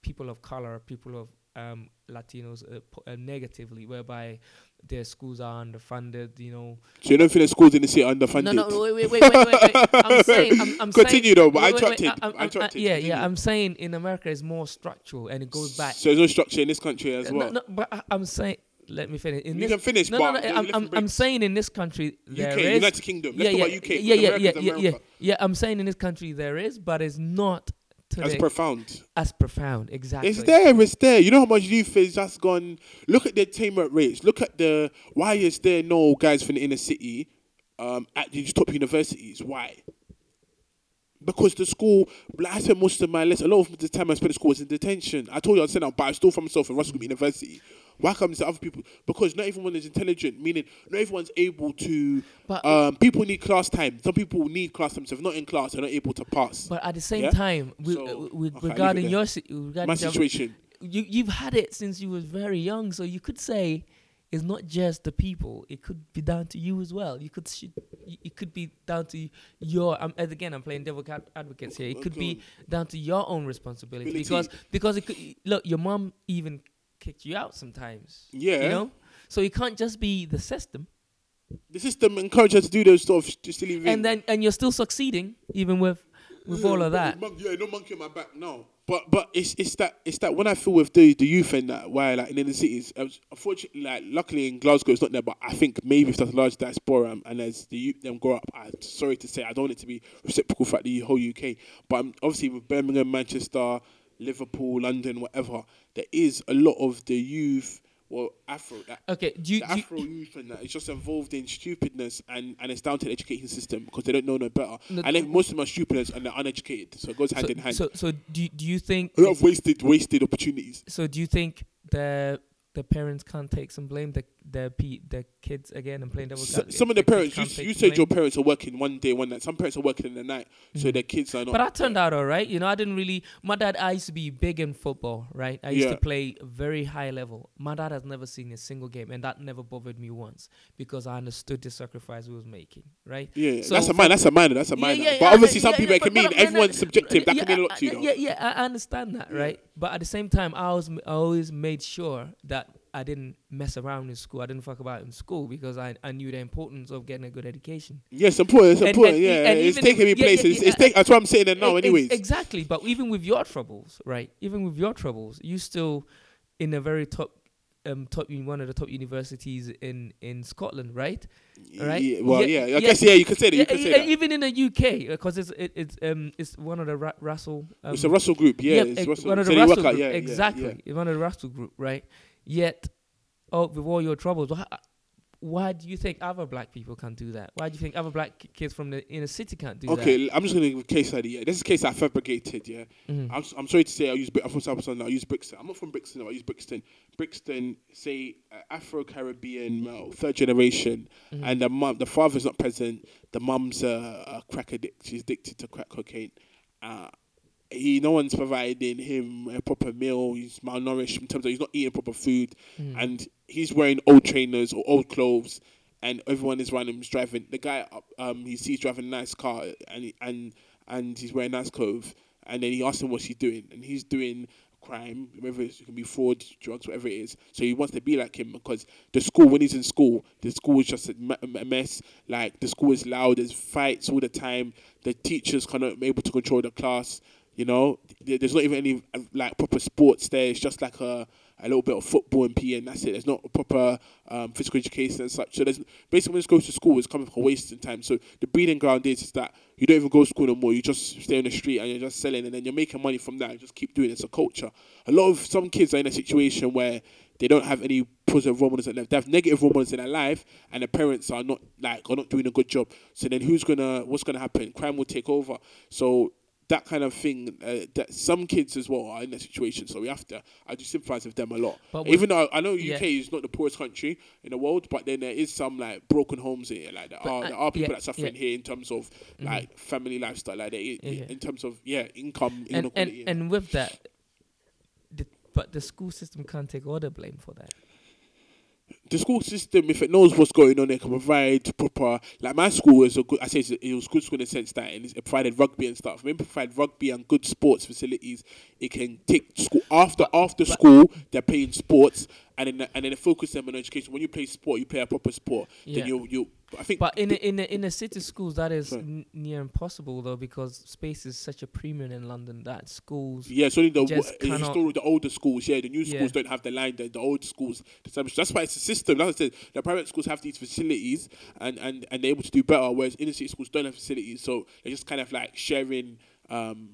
people of color, people of um, Latinos uh, po- uh, negatively, whereby their schools are underfunded. You know, So you don't feel the schools in the city are underfunded? no, no, wait, wait, wait, wait, wait, wait. I'm saying, I'm, I'm Continue saying, though, but I wait, wait, wait, interrupted. I'm- I I'm- interrupted. yeah, Continue. yeah. I'm saying in America it's more structural and it goes back. So there's no structure in this country as well. no, but I, I'm saying, let me finish. In you this, can finish, no, but no, no. I'm, I'm, I'm saying in this country there UK, is- United Kingdom. Let's yeah, talk yeah, about UK. yeah, yeah, yeah, America's yeah, yeah, yeah. I'm saying in this country there is, but it's not to That's the- profound. as profound. Exactly. It's there, it's there. You know how much youth is just gone. Look at the attainment rates. Look at the why is there no guys from the inner city um, at these top universities? Why? Because the school, like I spent most of my lesson, a lot of the time I spent at school was in detention. I told you I was sent out, but I still found myself in Russell University. Why come to other people? Because not everyone is intelligent, meaning not everyone's able to. But- um, people need class time. Some people need class time. So if not in class, they're not able to pass. But at the same Yeah? time, with, So, uh, with okay, I'll leave it regarding your si- regarding my your- situation. you you've had it since you was very young, so you could say it's not just the people. It could be down to you as well. You could sh- it could be down to your. Um, again, I'm playing devil ad- advocates here. It could be down to your own responsibility because because it could look. Your mom even kicked you out sometimes. Yeah. you know. So it can't just be the system, The system encourages us to do those stuff, just silly things. and then and you're still succeeding even with with all of that. Mon- Yeah, no monkey on my back. No, but but it's it's that it's that when I feel with the the youth and that why like in the cities, unfortunately, like luckily in Glasgow it's not there, but I think maybe if there's a large diaspora um, and as the youth them grow up, I'm sorry to say I don't want it to be reciprocal for the whole UK, but um, obviously with Birmingham, Manchester, Liverpool, London, whatever, there is a lot of the youth. Well, Afro, that, Okay, do you, the do you- Afro youth and that is just involved in stupidness and, and it's down to the education system because they don't know no better. No, and then most of them are stupid and they're uneducated, so it goes hand so, in hand. so so do you, do you think a lot of wasted wasted opportunities. So do you think the the parents can't take some blame? The the pe- the kids again and playing devil's advocate, some of the parents, you, you said your parents are working one day, one night. Some parents are working in the night, so mm-hmm. their kids are not. But I turned out all right. You know, I didn't really. My dad, I used to be big in football, right? I used Yeah. to play very high level. My dad has never seen a single game, and that never bothered me once because I understood the sacrifice he was making, right? Yeah, So that's a minor. That's a minor. That's a Yeah, minor. yeah, but yeah, obviously, yeah, some yeah, people yeah, it can but- mean but- but- everyone's subjective. That yeah, can mean a lot to you. Yeah, yeah, I I understand that, right? But at the same time, I was I always made sure that I didn't mess around in school. I didn't fuck about in school because I, I knew the importance of getting a good education. Yes, important. It's important. and- yeah, and it's taking me yeah, places. yeah, It's, yeah, it's take, that's what I'm saying there now. Ex- Anyways, exactly. But even with your troubles, right? Even with your troubles, you still in a very top, um, top one of the top universities in in Scotland, right? right? Yeah, well, Yeah, yeah, I yeah. guess yeah, you can say that. Yeah, can say that. even in the UK, because it's it, it's um it's one of the Ra- Russell. Um, it's a Russell group. Yeah, it's Russell. one of the work Russell group. yeah, yeah, exactly. yeah. It's one of the Russell group, right? Yet, oh, with all your troubles, why, why do you think other black people can't do that? Why do you think other black kids from the inner city can't do that? Okay, I'm just gonna give a case study. Yeah, this is a case I fabricated. Yeah, Mhm. I'm, I'm sorry to say I use I'm from South London. I use Brixton. I'm not from Brixton. I use Brixton. Brixton, say uh, Afro Caribbean male, third generation, Mm-hmm. and the mum, the father's not present. The mum's a, a crack addict. She's addicted to crack cocaine. Uh, he, no one's providing him a proper meal. He's malnourished in terms of he's not eating proper food, Mm-hmm. and he's wearing old trainers or old clothes, and everyone is around him is driving. The guy, um, he sees driving a nice car, and he, and and he's wearing nice clothes, and then he asks him what he's doing, and he's doing crime, whether it's, it can be fraud, drugs, whatever it is. So he wants to be like him because the school, when he's in school, the school is just a mess. Like the school is loud, there's fights all the time. The teachers cannot be able to control the class. You know, there's not even any like proper sports there. It's just like a a little bit of football and PE, and that's it. There's not proper um, physical education and such. So there's basically when you go to school, it's coming for wasting time. So the breeding ground is, is that you don't even go to school no more. You just stay on the street and you're just selling, and then you're making money from that. You just keep doing it. It's a culture. A lot of some kids are in a situation where they don't have any positive role models in their. They have negative role models in their life, and the parents are not like are not doing a good job. So then who's gonna what's gonna happen? Crime will take over. So that kind of thing. Uh, that some kids as well are in that situation. So we have to. I do sympathise with them a lot. But Even though I know UK yeah. is not the poorest country in the world, but then there is some like broken homes here. Like there But are I- there are people yeah, that suffering yeah. here in terms of like family lifestyle, like there, Yeah. in terms of yeah income and and, inequality. and with that, the, but the school system can't take all the blame for that. The school system, if it knows what's going on, it can provide proper. Like my school is a good. I say it's a- it was good school in the sense that it provided rugby and stuff. When it provide rugby and good sports facilities, it can take school after after school. They're playing sports, and then and then they focus them on education. When you play sport, you play a proper sport. Yeah. Then you you. I think. But in the, in the, in the city schools, that is n- near impossible though, because space is such a premium in London that schools. Yeah, only the cannot- historic, the older schools. Yeah, the new Yeah. schools don't have the line. The, the old schools, That's why it's a system. Like I said, the private schools have these facilities and, and, and they're able to do better, whereas inner city schools don't have facilities. So they're just kind of like sharing um,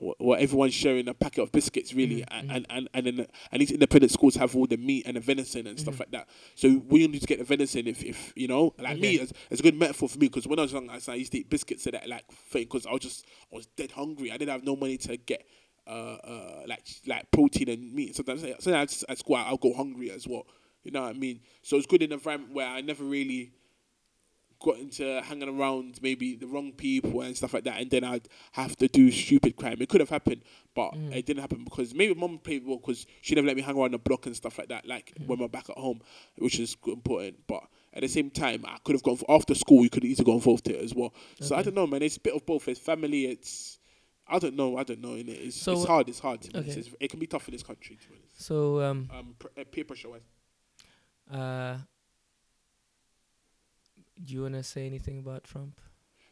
what, everyone's sharing a packet of biscuits, really, Mhm, and, and and and then and these independent schools have all the meat and the venison and stuff Mhm. like that. So we need to get the venison if, if you know, like me, Okay. it's, it's a good metaphor for me because when I was young, I used to eat biscuits so that like thing because I was just I was dead hungry. I didn't have no money to get. Uh, uh, like like protein and meat. Sometimes, sometimes at school I'll go hungry as well. You know what I mean? So it's good in an environment where I never really got into hanging around maybe the wrong people and stuff like that, and then I'd have to do stupid crime. It could have happened, but Mm. it didn't happen because maybe mom played well because she never let me hang around the block and stuff like that, like Mm. when we're back at home, which is important. But at the same time, I could have gone for, after school. You could easily go involved it as well. So I don't know, man. It's a bit of both. It's family. It's I don't know. I don't know. innit? It's So- it's hard. It's hard. Okay. It's, it can be tough in this country. To be honest. So um Um, pr- uh, peer pressure wise. uh do you wanna say anything about Trump?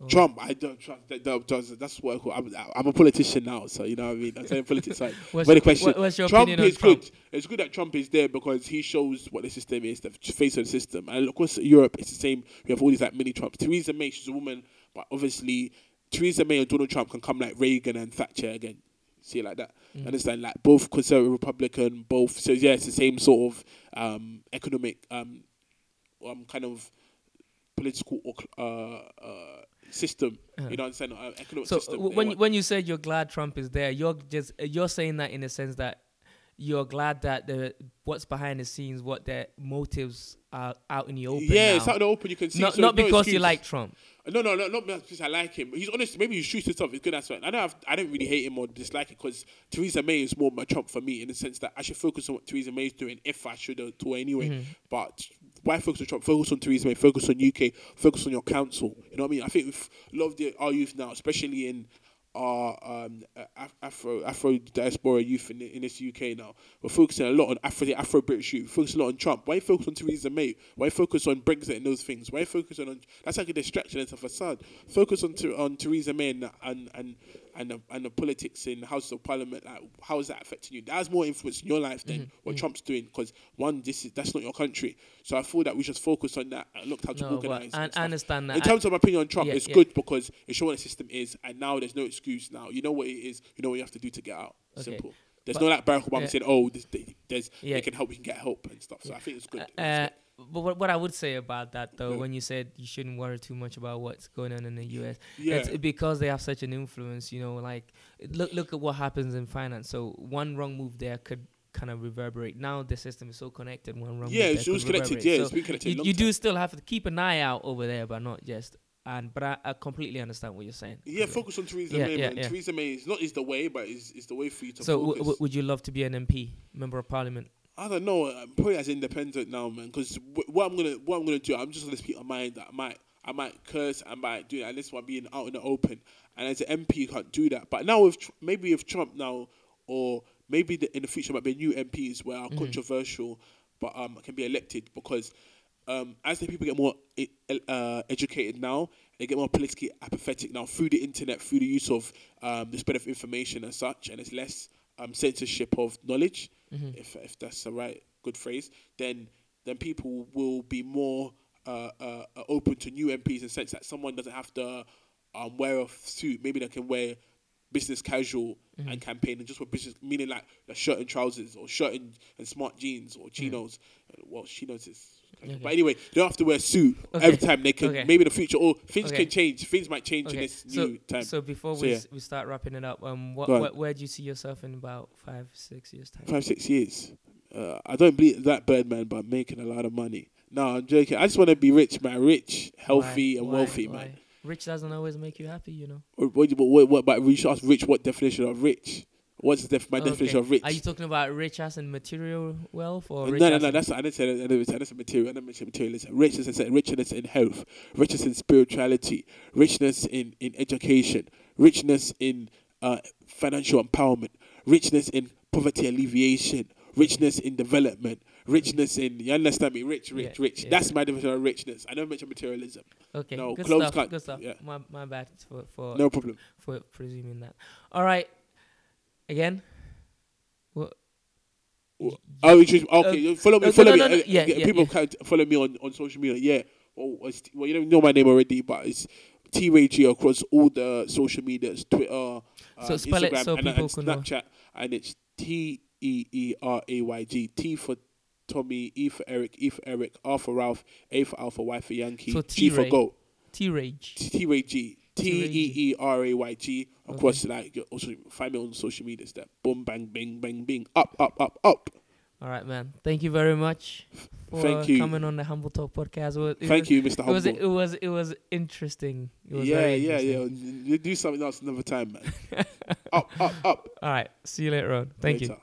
Or- Trump, I don't trust. That, that, that's what I call, I'm, I'm a politician now, so you know what I mean. I'm saying politics. Like, What's, your- question. what- what's your Trump opinion is on Trump? good. It's good that Trump is there because he shows what the system is, the face of the system. And of course, Europe, it's the same. We have all these like mini Trumps. Theresa May, she's a woman, but obviously, Theresa May and Donald Trump can come like Reagan and Thatcher again. See it like that. Mm. Understand? Like both conservative Republican, both. So yeah, it's the same sort of um, economic, um, um, kind of political uh, uh, system. Uh-huh. You know, what I'm saying? Uh, economic So system. w- when when you said you're glad Trump is there, you're just uh, you're saying that in the sense that you're glad that the what's behind the scenes, what their motives are out in the open. yeah, now. it's out in the open. You can see. not so not no because you like Trump. No, no, no, not because I like him. He's honest. Maybe he shoots himself. He's good at something. I don't have. I don't really hate him or dislike it because Theresa May is more my Trump for me in the sense that I should focus on what Theresa May is doing if I should at all anyway. Mhm. But why focus on Trump? Focus on Theresa May. Focus on UK. Focus on your council. You know what I mean? I think a lot of the, our youth now, especially in our um, uh, Afro Afro diaspora youth in, in this UK now, we're focusing a lot on Afro Afro British youth. Focus a lot on Trump. Why focus on Theresa May? Why focus on Brexit and those things? Why focus on, on that's like a distraction. It's a facade. Focus on on Theresa May and and and and the, and the politics in the House of Parliament. Like, how is that affecting you? That has more influence in your life than mm-hmm. what mm-hmm. Trump's doing. Because one, this is that's not your country. So I feel that we should focus on that and look how to No, organize. I, and I understand that. In terms of my opinion on Trump, Yeah, it's yeah. good because it's showing what the system is, and now there's no excuse. Now you know what it is. You know what you have to do to get out. Okay. Simple. There's But- no like Barack Obama yeah. saying, "Oh, this, they, there's Yeah. they can help. We can get help and stuff." So I think it's good. Uh, uh but what, what I would say about that though, Yeah. when you said you shouldn't worry too much about what's going on in the U.S., yeah, it's because they have such an influence. You know, like look look at what happens in finance. So one wrong move there could kind of reverberate. Now the system is so connected. One wrong yeah, move it's always connected. Yeah, So it's been connected. you, you do still have to keep an eye out over there, but not just. And but I, I completely understand what you're saying. Yeah, focus on Theresa Yeah, May, yeah, yeah. Theresa May is not is the way, but is is the way for you to So w- w- would you love to be an MP, member of parliament? I don't know. I'm probably as independent now, man. Because what I'm gonna what I'm gonna do, I'm just gonna speak my mind. That I might I might curse, I might do that. And this one being out in the open, and as an MP, you can't do that. But now with Tr- maybe with Trump now, or maybe the, in the future might be new MPs where are controversial, but um can be elected because. Um, as the people get more uh, educated now, they get more politically apathetic now through the internet, through the use of um, the spread of information and such, and it's less um, censorship of knowledge, if if that's the right good phrase. Then then people will be more uh, uh, uh, open to new MPs in the sense that someone doesn't have to um, wear a suit. Maybe they can wear business casual and campaign and just wear business, meaning like a shirt and trousers or shirt and, and smart jeans or chinos. Well, chinos is. Okay. But anyway, you don't have to wear a suit Okay. every time. They can Okay. maybe in the future or things can change. Things might change in this so, new time. so before So, we, yeah. s- we start wrapping it up, um, what, what where do you see yourself in about five, six years time? five six years. Uh, I don't believe that Birdman, but making a lot of money. No, I'm joking. I just want to be rich, man. Rich, healthy, Why? and Why? wealthy, Why? man. Rich doesn't always make you happy, you know. What, what, what, we should ask rich. What definition of rich? What's def- my Okay. definition of rich? Are you talking about rich as in material wealth or no, rich no, no. That's I didn't say that. I didn't say that's a material. I didn't mention materialism. Richness, I said richness in health, richness in spirituality, richness in in education, richness in uh, financial empowerment, richness in poverty alleviation, richness in development, richness in you understand me? Rich, rich, Yeah, rich. yeah. That's my definition of richness. I don't mention materialism. Okay, no, good clothes stuff. can't- Good stuff. yeah. My my bad for for No problem. for presuming that. All right. Again. What? Oh, you just, okay. follow me. uh, follow no, me. no, no, uh, yeah, uh, yeah, people can't follow me on, on social media. Yeah. Well, it's, well, you don't know my name already, but it's T Ray G across all the social medias: Twitter, So um, spell it Instagram so and, people and can know. Snapchat, and it's T E E R A Y G. T for Tommy, E for Eric, E for Eric, R for Ralph, A for Alpha, Y for Yankee, So G for Goat. T Rage. T Ray G. T E E R A Y G. Of Okay. course, like you also find me on social media. It's that boom, bang, bing, bang, bing, up, up, up, up. All right, man. Thank you very much for Thank you. coming on the Humble Talk podcast. It was, it Thank was, you, Mr. It was Humble. it was it was interesting. It was yeah, very yeah, yeah. interesting. You do something else another time, man. up, up, up. All right. See you later on. Thank you. Later.